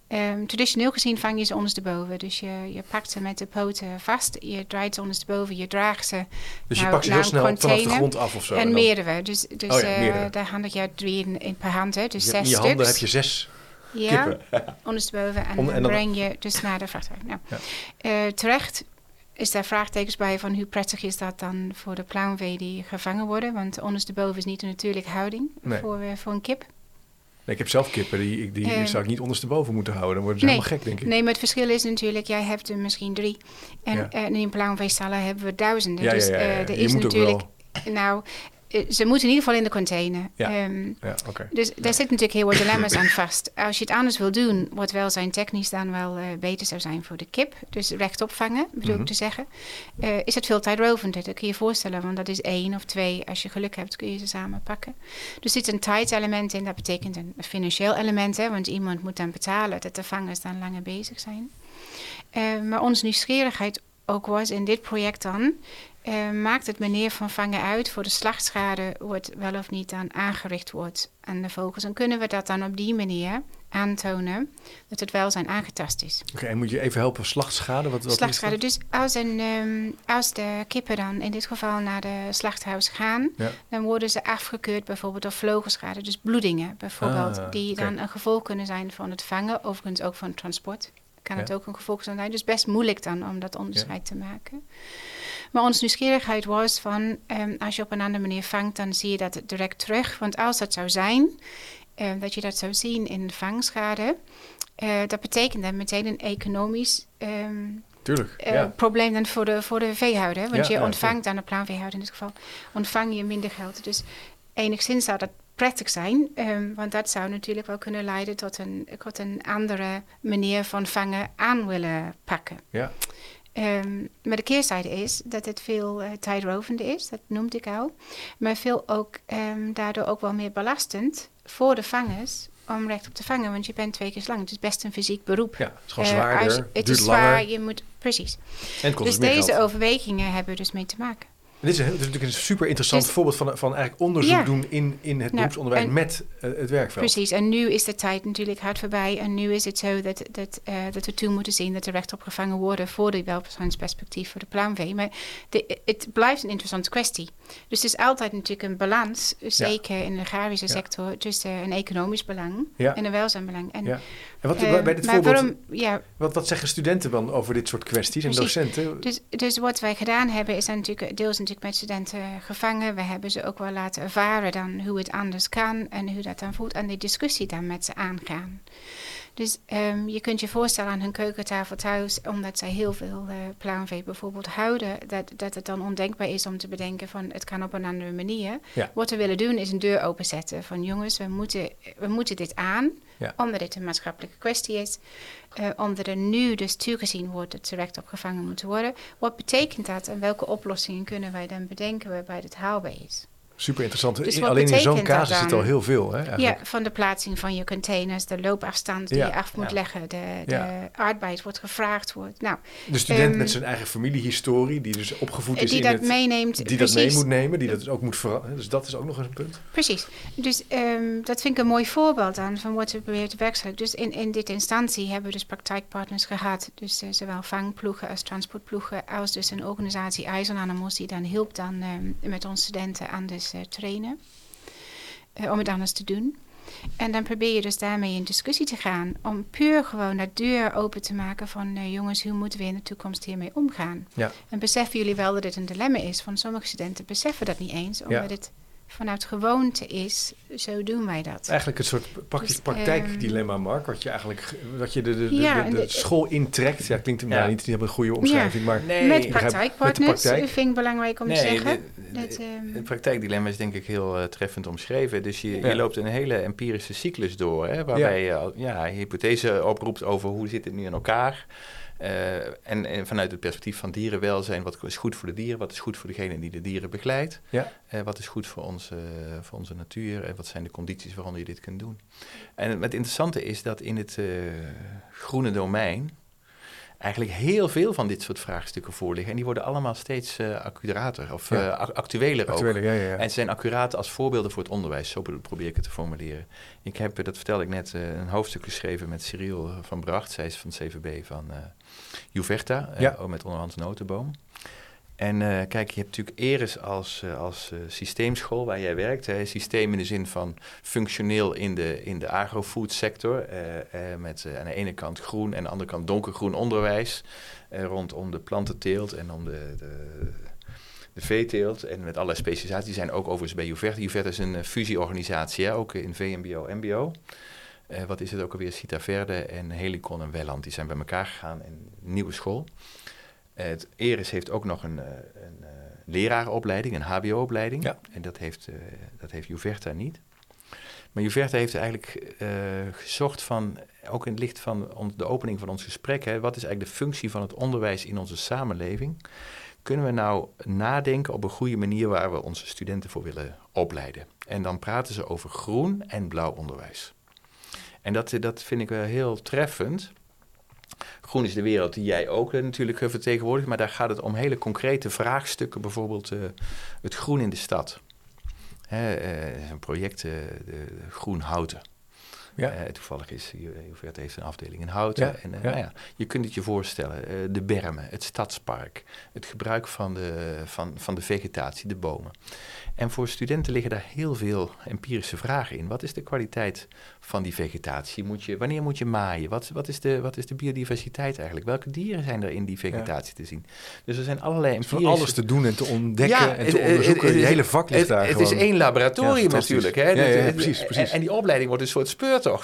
Ehm, traditioneel gezien vang je ze ondersteboven. Dus je, je pakt ze met de poten vast, je draait ze ondersteboven, je draagt ze dus je nou, pakt ze heel snel vanaf de grond af of zo. en dan- meerdere. Dus, dus Oh ja, eh, daar handig je drie in, in per hand. Hè. Dus je zes in je handen heb je zes Ja, kippen. ondersteboven. En, Om- dan en dan- breng je dus naar de vrachtwagen. Nou, Ja. eh, terecht is daar vraagtekens bij van hoe prettig is dat dan voor de pluimvee die gevangen worden. Want ondersteboven is niet een natuurlijke houding Nee. voor, eh, voor een kip. Nee, ik heb zelf kippen, die, die, Eh, zou ik niet ondersteboven moeten houden. Dan worden ze nee. helemaal gek, denk ik. Nee, maar het verschil is natuurlijk, jij hebt er misschien drie. En Ja. eh, in pluimveestallen hebben we duizenden. Ja, dus ja, er Je is moet ook natuurlijk... Nou, eh, ze moeten in ieder geval in de container. Ja. Ehm, Ja, oké. Dus daar zitten natuurlijk heel wat dilemma's aan vast. Als je het anders wil doen, wat welzijn technisch dan wel eh, beter zou zijn voor de kip. Dus rechtop vangen, bedoel Mhm. ik te zeggen. eh, is het veel tijdrovender. Dat kun je je voorstellen, want dat is één of twee. Als je geluk hebt, kun je ze samen pakken. Dus er zit een tijd-element in. Dat betekent een financieel element, hè, want iemand moet dan betalen dat de vangers dan langer bezig zijn. Eh, maar onze nieuwsgierigheid ook was in dit project dan... eh, maakt het meneer van vangen uit voor de slachtschade... wordt wel of niet dan aangericht wordt aan de vogels. En kunnen we dat dan op die manier aantonen... dat het welzijn aangetast is. Oké, en moet je even helpen, slachtschade? Wat, Slachtschade. Dus als, een, ehm, als de kippen dan in dit geval naar de slachthuis gaan... Ja. dan worden ze afgekeurd bijvoorbeeld door vlogelschade. Dus bloedingen bijvoorbeeld. Ah, die dan een gevolg kunnen zijn van het vangen. Overigens ook van het transport. Kan het ook een gevolg zijn. Dus best moeilijk dan om dat onderscheid te maken. Maar onze nieuwsgierigheid was van... ehm, als je op een andere manier vangt, dan zie je dat direct terug. Want als dat zou zijn, eh, dat je dat zou zien in vangschade... eh, dat betekent dan meteen een economisch... ehm, Tuurlijk, eh, ja. probleem dan voor de, voor de veehouder. Want Ja, je ja, ontvangt aan de pluimveehouder in dit geval, ontvang je minder geld. Dus enigszins zou dat prettig zijn, ehm, want dat zou natuurlijk wel kunnen leiden tot een, tot een andere manier van vangen aan willen pakken. Ja. Ehm, maar de keerzijde is dat het veel tijdrovender is, dat noemde ik al. Maar veel ook, ehm, daardoor ook wel meer belastend voor de vangers om recht op te vangen. Want je bent twee keer zo lang. Het is best een fysiek beroep. ja, het is gewoon Eh, zwaarder, als je- het duurt is langer zwaar, je moet... Precies. en Dus deze geld. overwegingen hebben dus mee te maken. Dit is, een, dit is natuurlijk een super interessant Dus- voorbeeld van, van eigenlijk onderzoek Ja. doen in, in het Nou, beroepsonderwijs en- met eh, het werkveld. Precies. En nu is de tijd natuurlijk hard voorbij. En nu is het zo dat, dat, eh, dat we toe moeten zien dat er recht op gevangen worden voor de welzijnsperspectief voor de pluimvee. Maar de, het blijft een interessante kwestie. Dus het is altijd natuurlijk een balans, zeker in de agrarische sector, tussen een economisch belang en een welzijnbelang. En, Ja. En wat, eh, bij dit maar voorbeeld, waarom, ja, wat, wat zeggen studenten dan over dit soort kwesties en docenten? Dus, dus wat wij gedaan hebben, is natuurlijk deels natuurlijk met studenten gevangen. We hebben ze ook wel laten ervaren dan hoe het anders kan en hoe dat dan voelt. En die discussie dan met ze aangaan. Dus ehm, je kunt je voorstellen aan hun keukentafel thuis, omdat zij heel veel eh pluimvee bijvoorbeeld houden, dat, dat het dan ondenkbaar is om te bedenken van het kan op een andere manier. Ja. Wat we willen doen is een deur openzetten van jongens, we moeten, we moeten dit aan, Ja. omdat dit een maatschappelijke kwestie is. eh, omdat er nu dus toegezien wordt dat ze recht op moeten worden. Wat betekent dat en welke oplossingen kunnen wij dan bedenken waarbij dit haalbaar is? Super interessant. Dus Alleen in zo'n casus zit al heel veel. Hè, eigenlijk. Ja, van de plaatsing van je containers, de loopafstand die Ja. je af moet Ja. leggen, de, de Ja. arbeid wordt gevraagd wordt. Nou, De student Ehm, met zijn eigen familiehistorie, die dus opgevoed is die in dat het... meeneemt. Die dat mee moet nemen, die dat dus ook moet veranderen. Dus dat is ook nog eens een punt. Precies. Dus ehm, dat vind ik een mooi voorbeeld aan van wat we proberen te. Dus in, in dit instantie hebben we dus praktijkpartners gehad. Dus eh, zowel vangploegen als transportploegen, als dus een organisatie IJzernanemos die dan hielp dan ehm, met onze studenten aan dus eh, trainen. eh, om het anders te doen. En dan probeer je dus daarmee in discussie te gaan. Om puur gewoon dat deur open te maken van... eh, jongens, hoe moeten we in de toekomst hiermee omgaan? Ja. En beseffen jullie wel dat dit een dilemma is? Van sommige studenten beseffen dat niet eens. Omdat het vanuit gewoonte is, zo doen wij dat. Eigenlijk een soort praktisch Dus, praktijkdilemma, Mark. Wat je eigenlijk ge- wat je de, de, de, Ja, de, en de de- school intrekt. Ja, klinkt Ja. nou, niet, niet helemaal een goede omschrijving, maar Nee, met praktijkpartners met praktijk. vind ik belangrijk om te zeggen. de- de- Dat, ehm, het praktijkdilemma is denk ik heel eh, treffend omschreven. Dus je, Ja. je loopt een hele empirische cyclus door, hè, waarbij je ja, hypothese oproept over hoe zit het nu in elkaar. Eh, en, en vanuit het perspectief van dierenwelzijn, wat is goed voor de dieren, wat is goed voor degene die de dieren begeleidt, Ja. Eh, wat is goed voor onze, voor onze natuur en wat zijn de condities waaronder je dit kunt doen. En het, het interessante is dat in het eh, groene domein eigenlijk heel veel van dit soort vraagstukken voorliggen. En die worden allemaal steeds eh accurater of Ja. eh, ac- actueler ook. ja, ja, ja. En ze zijn accuraat als voorbeelden voor het onderwijs. Zo pro- probeer ik het te formuleren. Ik heb, eh, dat vertelde ik net, een hoofdstuk geschreven met Cyril van Bracht. Zij is van het CVB van Juverta, met onderhand Notenboom. En eh, kijk, je hebt natuurlijk Eres als, eh, als eh, systeemschool waar jij werkt. Systeem in de zin van functioneel in de, in de agrofood sector. met aan de ene kant groen en aan de andere kant donkergroen onderwijs. rondom de plantenteelt en om de, de, de veeteelt. En met allerlei specialisaties. Die zijn ook overigens bij Juverta. Juverta is een fusieorganisatie, ook in VMBO, MBO. Wat is het ook alweer? Cita Verde en Helicon en Welland. Die zijn bij elkaar gegaan in een nieuwe school. Het Eres heeft ook nog een, eh, een eh, lerarenopleiding, een HBO-opleiding. Ja. En dat heeft, eh dat heeft Juverta niet. Maar Juverta heeft eigenlijk eh, gezocht van, ook in het licht van on- de opening van ons gesprek, hè, wat is eigenlijk de functie van het onderwijs in onze samenleving? Kunnen we nou nadenken op een goede manier waar we onze studenten voor willen opleiden? En dan praten ze over groen en blauw onderwijs. En dat, dat vind ik wel heel treffend. Groen is de wereld die jij ook eh, natuurlijk eh, vertegenwoordigt, maar daar gaat het om hele concrete vraagstukken, bijvoorbeeld eh, het groen in de stad. Hè, een project, de, de Groen Houten. Ja. Eh, toevallig is Juvert heeft een afdeling in Houten. Ja, En, eh, ja. Nou ja, je kunt het je voorstellen, eh, de bermen, het stadspark, het gebruik van de, van, van de vegetatie, de bomen. En voor studenten liggen daar heel veel empirische vragen in. Wat is de kwaliteit van die vegetatie? Moet je, wanneer moet je maaien? Wat, wat, is de, wat is de biodiversiteit eigenlijk? Welke dieren zijn er in die vegetatie te zien? Dus er zijn allerlei Dus empirische... van alles te doen en te ontdekken en te het- onderzoeken. het- hele vak ligt Het, daar het gewoon. is één laboratorium natuurlijk. Hè? Ja, ja, Dat- precies, en- precies. En, die opleiding wordt een soort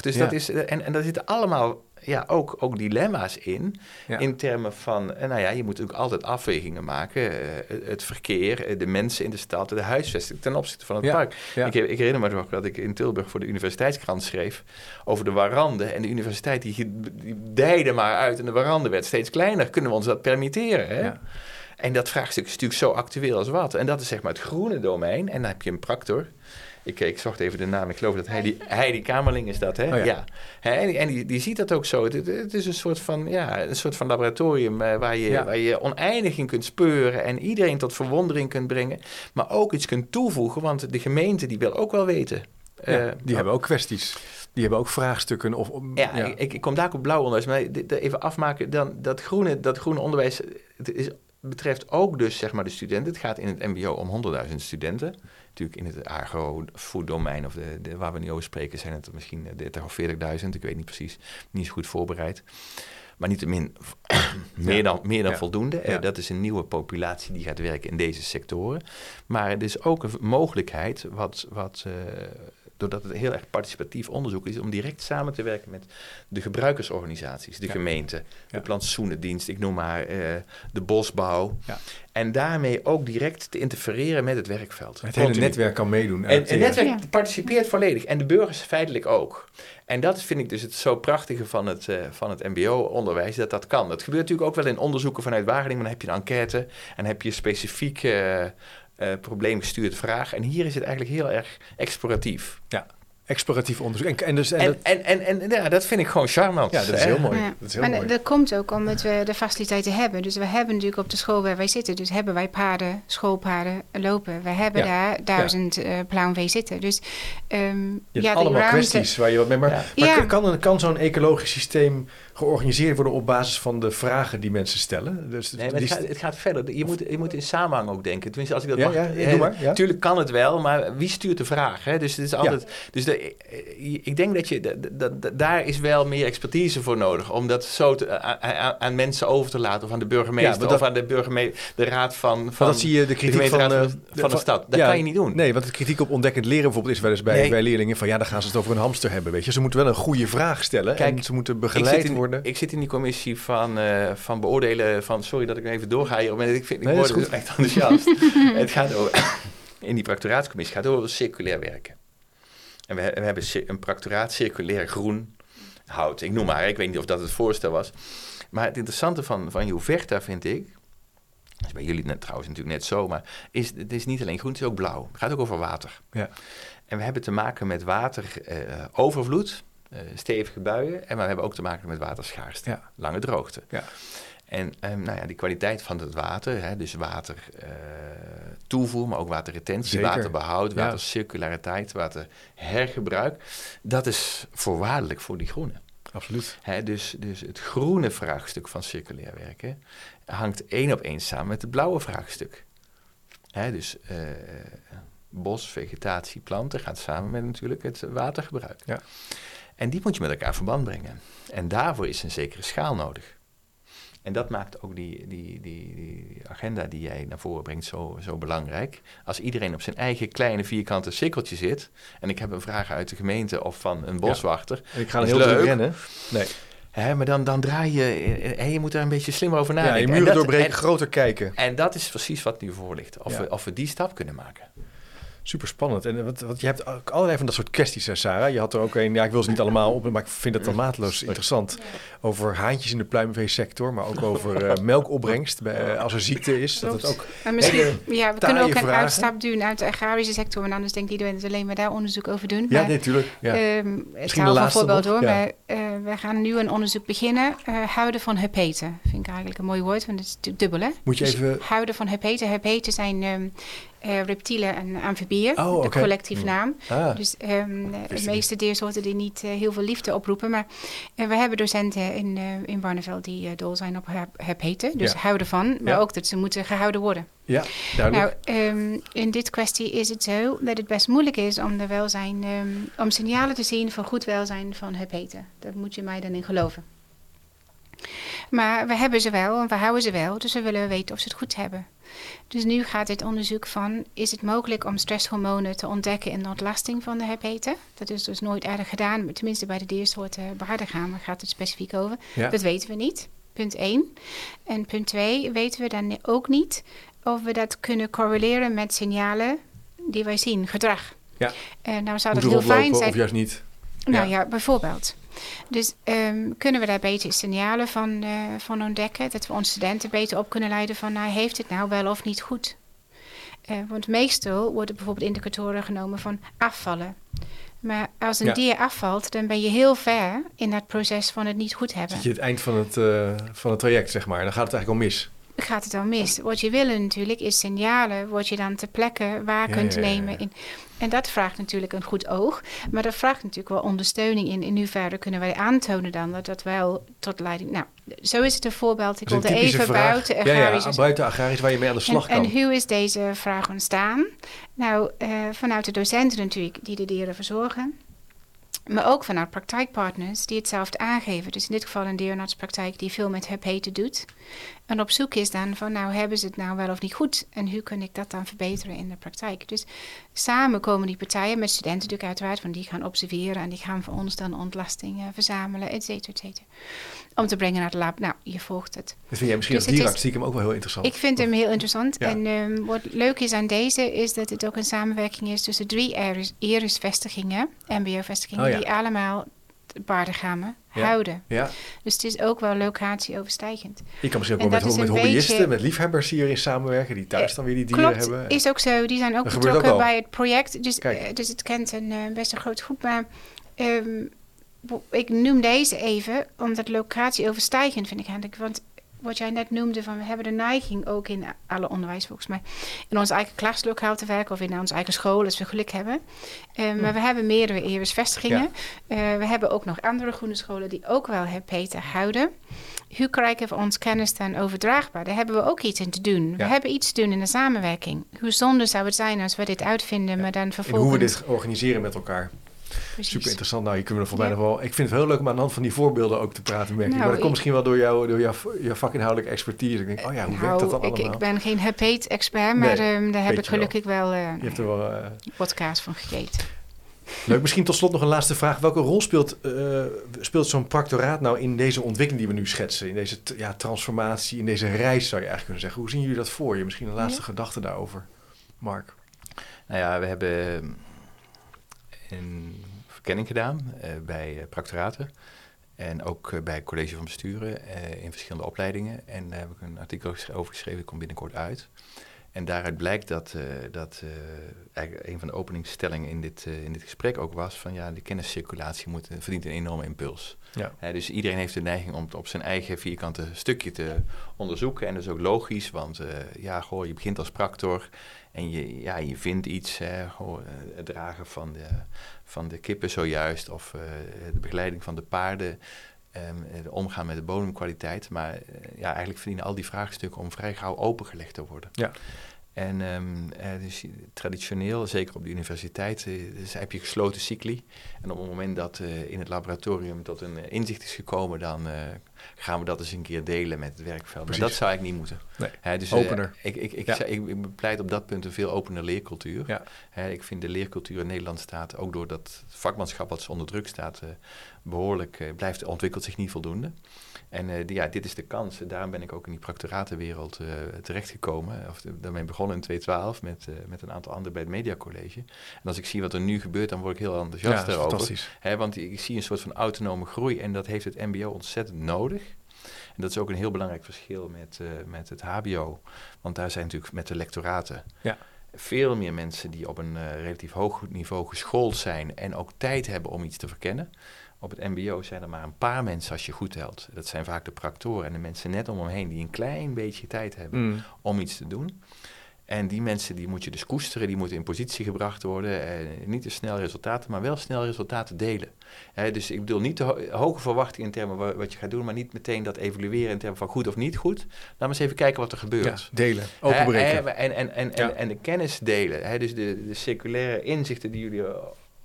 Dus Ja. dat is, en, en daar zitten allemaal ja, ook, ook dilemma's in. Ja. In termen van, eh, nou ja, je moet natuurlijk altijd afwegingen maken. eh, het verkeer, eh, de mensen in de stad, de huisvesting ten opzichte van het Ja, park. ja. Ik, ik herinner me nog dat ik in Tilburg voor de universiteitskrant schreef over de waranden. En de universiteit die, die dijde maar uit en de waranden werd steeds kleiner. Kunnen we ons dat permitteren? Hè? En dat vraagstuk is natuurlijk zo actueel als wat. En dat is zeg maar het groene domein. En dan heb je een practor. Ik, ik zocht even de naam. Ik geloof dat Heidi, Heidi Kamerling is dat, hè? Oh ja. Hè, En, die, en die, die ziet dat ook zo. Het, is een soort van, ja, een soort van laboratorium eh, waar, je, Ja. waar je oneindig in kunt speuren en iedereen tot verwondering kunt brengen. Maar ook iets kunt toevoegen, want de gemeente die wil ook wel weten. Ja, Eh, die hebben ook kwesties. Die hebben ook vraagstukken. Of, of- ja, Ik, ik kom daar ook op blauw onderwijs. Maar dit even afmaken, dan, dat, groene, dat groene onderwijs het is, betreft ook dus zeg maar de studenten. Het gaat in het mbo om 100.000 studenten. Natuurlijk in het agro-food domein of de, de, waar we nu over spreken zijn het misschien 30 of 40.000. Ik weet niet precies, niet zo goed voorbereid. Maar niettemin meer dan, meer dan Ja. voldoende. Eh, Ja. dat is een nieuwe populatie die gaat werken in deze sectoren. Maar het is ook een mogelijkheid, wat, wat, eh, doordat het heel erg participatief onderzoek is, om direct samen te werken met de gebruikersorganisaties, de Ja. gemeente, Ja. de plantsoenendienst, ik noem maar eh, de bosbouw. Ja. En daarmee ook direct te interfereren met het werkveld. Het hele netwerk kan meedoen. En het netwerk Ja. participeert volledig. En de burgers feitelijk ook. En dat vind ik dus het zo prachtige van het, eh, van het mbo-onderwijs, dat dat kan. Dat gebeurt natuurlijk ook wel in onderzoeken vanuit Wageningen. Maar dan heb je een enquête en heb je specifiek... eh, uh, probleemgestuurd vraag. En hier is het eigenlijk heel erg exploratief. Ja exploratief onderzoek. En, en, dus, en, en, en, en, ja, dat vind ik gewoon charmant. Ja, dat is heel mooi. Ja. Dat is heel maar mooi. dat komt ook omdat we de faciliteiten hebben. Dus we hebben natuurlijk op de school waar wij zitten, dus hebben wij paarden, schoolpaarden lopen. We hebben daar duizend ja. uh, zitten. Dus um, je ja, allemaal kwesties waar je wat mee... Maar, maar kan, kan zo'n ecologisch systeem georganiseerd worden op basis van de vragen die mensen stellen. Dus nee, het, gaat, het, gaat, verder. Je moet, je moet in samenhang ook denken. Tenminste, als ik dat ja, mag. Ja, ja, doe maar, ja. Tuurlijk kan het wel, maar wie stuurt de vraag? Hè? Dus het is altijd. Dus de, ik denk dat je daar is wel meer expertise voor nodig om dat zo te, aan, aan, mensen over te laten of aan de burgemeester dat, of aan de burgemeester, de raad van. van dat zie je de kritiek van, de, van, de, stad. Dat kan je niet doen. Nee, want de kritiek op ontdekkend leren bijvoorbeeld is wel eens bij, bij leerlingen van ja, dan gaan ze het over een hamster hebben, weet je. Ze moeten wel een goede vraag stellen Kijk, en ze moeten begeleid worden. Ik zit in die commissie van, uh, van beoordelen van... Sorry dat ik even doorga hier, maar ik, vind, ik nee, word dus echt enthousiast. het gaat over... In die practoraatscommissie gaat over circulair werken. En we, we hebben een practoraat circulair groen hout. Ik noem maar, ik weet niet of dat het voorstel was. Maar het interessante van, van Juverta vind ik... Dat is bij jullie net, trouwens natuurlijk net zo, maar is, het is niet alleen groen, het is ook blauw. Het gaat ook over water. Ja. En we hebben te maken met waterovervloed. Eh, stevige buien. En we hebben ook te maken met waterschaarste, ja. lange droogte. Ja. En um, nou ja, die kwaliteit van het water, hè, dus water uh, toevoer, maar ook waterretentie, Zeker. waterbehoud, watercirculariteit, waterhergebruik, dat is voorwaardelijk voor die groene. Absoluut. Hè, dus, dus het groene vraagstuk van circulair werken hangt één op één samen met het blauwe vraagstuk. Hè, dus uh, bos, vegetatie, planten gaat samen met natuurlijk het watergebruik. Ja. En die moet je met elkaar verband brengen. En daarvoor is een zekere schaal nodig. En dat maakt ook die, die, die, die, agenda die jij naar voren brengt zo, zo belangrijk. Als iedereen op zijn eigen kleine vierkante cirkeltje zit. en ik heb een vraag uit de gemeente of van een boswachter. Ja. Ik ga heel leuk rennen. Nee. Hè, maar dan, dan draai je. En je moet daar een beetje slimmer over nadenken. Ja, je muren doorbreken, groter kijken. En dat is precies wat nu voor ligt. Of, we, of we die stap kunnen maken. Super spannend. En wat, wat, je hebt ook allerlei van dat soort kwesties, hè, Sarah. Je had er ook een, ja, ik wil ze niet allemaal op, maar ik vind het dan mateloos interessant. Over haantjes in de pluimveesector, maar ook over uh, melkopbrengst bij, uh, als er ziekte is. Dat het ook maar misschien, ja, we kunnen ook een uitstap doen uit de agrarische sector, maar anders denkt iedereen dat alleen maar daar onderzoek over doen. Ja, natuurlijk. Ja. Um, misschien de laatste voorbeeld hoor, ja. maar uh, we gaan nu een onderzoek beginnen. houden van hepeten, vind ik eigenlijk een mooi woord, want het is natuurlijk dubbel hè. Moet je dus even... Houden van hepeten. Hepeten zijn um, uh, reptielen en amfibieën, oh, okay. de collectief naam. Ah, dus um, de meeste diersoorten die niet uh, heel veel liefde oproepen. Maar uh, we hebben docenten in, in Barneveld die dol zijn op hepeten. Dus ja. houden van, maar ja. ook dat ze moeten gehouden worden. Ja, duidelijk. Nou, um, in dit kwestie is het zo dat het best moeilijk is om de welzijn, um, om signalen te zien van goed welzijn van hepeten. Daar moet je mij dan in geloven. Maar we hebben ze wel en we houden ze wel, dus we willen weten of ze het goed hebben. Dus nu gaat dit onderzoek van, is het mogelijk om stresshormonen te ontdekken in de ontlasting van de hepeten? Dat is dus nooit eerder gedaan, tenminste bij de diersoorten behardengamer gaat het specifiek over. Ja. Dat weten we niet, punt 1. En punt 2 weten we dan ook niet of we dat kunnen correleren met signalen die wij zien, gedrag. Ja. En nou zou dat heel fijn zijn. Of juist niet. Nou ja, ja bijvoorbeeld. Dus um, kunnen we daar beter signalen van, uh, van ontdekken? Dat we onze studenten beter op kunnen leiden van... Nou, heeft het nou wel of niet goed? Uh, want meestal worden bijvoorbeeld indicatoren genomen van afvallen. Maar als een ja. dier afvalt, dan ben je heel ver in dat proces van het niet goed hebben. Zit je het eind van het, uh, van het traject, zeg maar. Dan gaat het eigenlijk al mis. Gaat het al mis. Wat je wil natuurlijk is signalen, wat je dan ter plekke waar ja, kunt nemen. In, en dat vraagt natuurlijk een goed oog. Maar dat vraagt natuurlijk wel ondersteuning in. In hoeverre kunnen wij aantonen dan dat dat wel tot leiding... Nou, zo is het een voorbeeld. Ik wilde even vraag. buiten agrarisch... Ja, ja, buiten agrarisch waar je mee aan de slag en, kan. En hoe is deze vraag ontstaan? Nou, uh, vanuit de docenten natuurlijk die de dieren verzorgen. Maar ook vanuit praktijkpartners die hetzelfde aangeven. Dus in dit geval een dierenartspraktijk die veel met hepeten doet. En op zoek is dan van, nou hebben ze het nou wel of niet goed? En hoe kan ik dat dan verbeteren in de praktijk? Dus samen komen die partijen, met studenten natuurlijk uiteraard, want die gaan observeren en die gaan voor ons dan ontlastingen verzamelen, et cetera, et cetera. Om te brengen naar het lab. Nou, je volgt het. Dat vind jij misschien dus als stiekem ook wel heel interessant. Ik vind hem heel interessant. Ja. En um, wat leuk is aan deze, is dat het ook een samenwerking is tussen drie ERIS-vestigingen, MBO-vestigingen, oh, ja. die allemaal de paardengammen Ja. houden. Ja. Dus het is ook wel locatieoverstijgend. Je kan misschien ook wel met, met hobbyisten, beetje- met liefhebbers hierin samenwerken, die thuis Eh, dan weer die dieren Klopt, hebben. is ook zo. Die zijn ook Dat ook betrokken bij het project. Dus, eh, dus het kent een eh, best een grote groep. Maar ehm, ik noem deze even, omdat locatieoverstijgend vind ik eigenlijk. Want wat jij net noemde, van we hebben de neiging ook in alle onderwijs volgens mij, in ons eigen klaslokaal te werken of in onze eigen school, als we geluk hebben. Eh, Maar we hebben meerdere eerbesvestigingen. Eh, we hebben ook nog andere groene scholen die ook wel het Peter houden. Hoe krijgen we ons kennis dan overdraagbaar? Daar hebben we ook iets in te doen. We Ja. hebben iets te doen in de samenwerking. Hoe zonde zou het zijn als we dit uitvinden, maar dan En vervolgens... hoe we dit organiseren met elkaar. Precies. Super interessant. Nou, hier kunnen we voor mij Ja. nog wel. Ik vind het heel leuk om aan de hand van die voorbeelden ook te praten. Merk ik. Nou, maar dat komt misschien wel door, jou, door jouw, jouw vakinhoudelijke expertise. Ik denk, oh ja, hoe werkt dat dan Nou, ik, allemaal? ik ben geen hepeet-expert, maar Nee, ehm, daar heb ik je wel. gelukkig wel, eh Je hebt er wel. eh, podcast van gegeten. Leuk. Misschien tot slot nog een laatste vraag. Welke rol speelt, eh, speelt zo'n practoraat nou in deze ontwikkeling die we nu schetsen? In deze ja, transformatie, in deze reis zou je eigenlijk kunnen zeggen. Hoe zien jullie dat voor je? Misschien een laatste Ja. gedachte daarover. Mark. Nou ja, we hebben een verkenning gedaan eh, bij eh, practoraten. En ook eh, bij het college van besturen in verschillende opleidingen. En daar heb ik een artikel over geschreven, komt binnenkort uit. En daaruit blijkt dat, dat eigenlijk een van de openingsstellingen in dit, in dit gesprek ook was van ja, de kenniscirculatie moet, verdient een enorme impuls. Ja. Dus iedereen heeft de neiging om het op zijn eigen vierkante stukje te onderzoeken. En dat is ook logisch, want ja, goh, je begint als practor en je, ja, je vindt iets, hè, eh, het dragen van de, van de kippen zojuist of eh, de begeleiding van de paarden. ehm, omgaan met de bodemkwaliteit. Maar eh, ja, eigenlijk verdienen al die vraagstukken om vrij gauw opengelegd te worden. Ja. En ehm, eh, dus traditioneel, zeker op de universiteit, eh, dus heb je gesloten cycli. En op het moment dat eh, in het laboratorium tot een inzicht is gekomen, dan gaan we dat eens een keer delen met het werkveld. Precies. Maar dat zou eigenlijk niet moeten. Nee, dus, opener. ik, ik, ik, Ja. ik, ik bepleit op dat punt een veel opener leercultuur. Ja. Ik vind de leercultuur in Nederland staat, ook door dat vakmanschap wat onder druk staat, behoorlijk, eh, blijft, ontwikkelt zich niet voldoende. En eh, die- ja, dit is de kans. Daarom ben ik ook in die practoratenwereld eh terechtgekomen. Of daarmee begonnen in 2012 met, met een aantal anderen bij het Mediacollege. En als ik zie wat er nu gebeurt, dan word ik heel enthousiast is daarover. fantastisch. Want ik zie een soort van autonome groei en dat heeft het MBO ontzettend nodig. En dat is ook een heel belangrijk verschil met, met het HBO. Want daar zijn natuurlijk met de lectoraten Ja. Veel meer mensen die op een eh, relatief hoog niveau geschoold zijn en ook tijd hebben om iets te verkennen. Op het MBO zijn er maar een paar mensen als je goed telt. Dat zijn vaak de practoren en de mensen net om hem heen die een klein beetje tijd hebben Mm. om iets te doen. En die mensen die moet je dus koesteren, die moeten in positie gebracht worden. Eh, niet te snel resultaten, maar wel snel resultaten delen. Hè, dus ik bedoel niet ho- hoge verwachtingen in termen wa- wat je gaat doen, maar niet meteen dat evalueren in termen van goed of niet goed. Laten we eens even kijken wat er Ja, gebeurt. delen, Hè, openbreken. en, en, en, Ja. en, en de kennis delen. Hè, dus de, de circulaire inzichten die jullie eh,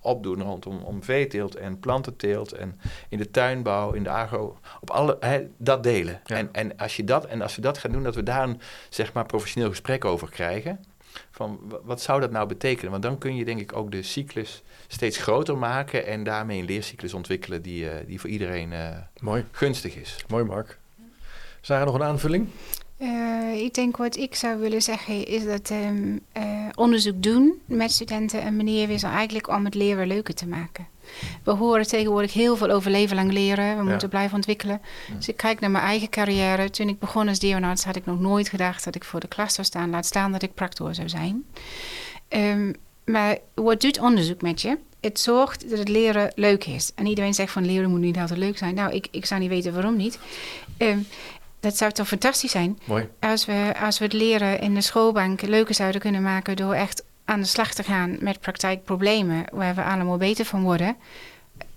opdoen rondom om veeteelt en plantenteelt en in de tuinbouw, in de agro, op alle, dat delen. Ja. En, en, als je dat, en als we dat gaan doen, dat we daar een zeg maar, professioneel gesprek over krijgen. Van wa- wat zou dat nou betekenen? Want dan kun je denk ik ook de cyclus steeds groter maken en daarmee een leercyclus ontwikkelen die, eh, die voor iedereen eh, Mooi, gunstig is. mooi Mark. Sarah, nog een aanvulling? Eh, ik denk wat ik zou willen zeggen is dat ehm, eh, onderzoek doen met studenten een manier is eigenlijk om het leren leuker te maken. We horen tegenwoordig heel veel over leven lang leren. We Ja. moeten blijven ontwikkelen. Ja. Dus ik kijk naar mijn eigen carrière. Toen ik begon als dierenarts had ik nog nooit gedacht dat ik voor de klas zou staan. Laat staan dat ik practor zou zijn. Ehm, maar wat doet onderzoek met je? Het zorgt dat het leren leuk is. En iedereen zegt van leren moet niet altijd leuk zijn. Nou, ik, ik zou niet weten waarom niet. Ehm, dat zou toch fantastisch zijn Mooi. als we, als we het leren in de schoolbank leuker zouden kunnen maken door echt aan de slag te gaan met praktijkproblemen waar we allemaal beter van worden.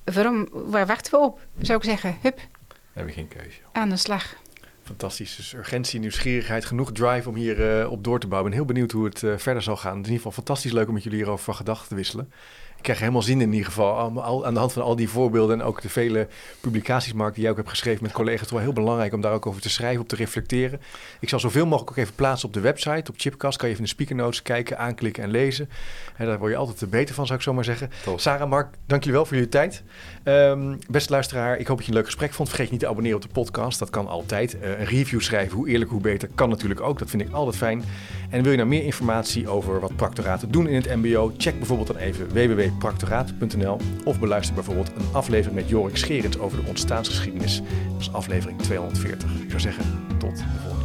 Waarom, waar wachten we op? Zou ik zeggen, hup, We hebben geen keuze. aan de slag. Fantastisch. Dus urgentie, nieuwsgierigheid, genoeg drive om hier eh, op door te bouwen. Ik ben heel benieuwd hoe het eh, verder zal gaan. Het is in ieder geval fantastisch leuk om met jullie hierover van gedachten te wisselen. Ik krijg helemaal zin in ieder geval. Al- al- aan de hand van al die voorbeelden en ook de vele publicaties, Mark, die jij ook hebt geschreven met collega's. Het is wel heel belangrijk om daar ook over te schrijven, op te reflecteren. Ik zal zoveel mogelijk ook even plaatsen op de website, op Chipcast. Kan je even in de speaker notes kijken, aanklikken en lezen. En daar word je altijd beter van, zou ik zo maar zeggen. Top. Sarah, Mark, dank jullie wel voor jullie tijd. Ehm, beste luisteraar, ik hoop dat je een leuk gesprek vond. Vergeet niet te abonneren op de podcast. Dat kan altijd. Eh, een review schrijven, hoe eerlijk, hoe beter, kan natuurlijk ook. Dat vind ik altijd fijn. En wil je nou meer informatie over wat proctoraten doen in het MBO? Check bijvoorbeeld dan even www.proctoraat.nl of beluister bijvoorbeeld een aflevering met Jorik Scherens over de ontstaansgeschiedenis. Dat is aflevering 240. Ik zou zeggen, tot de volgende.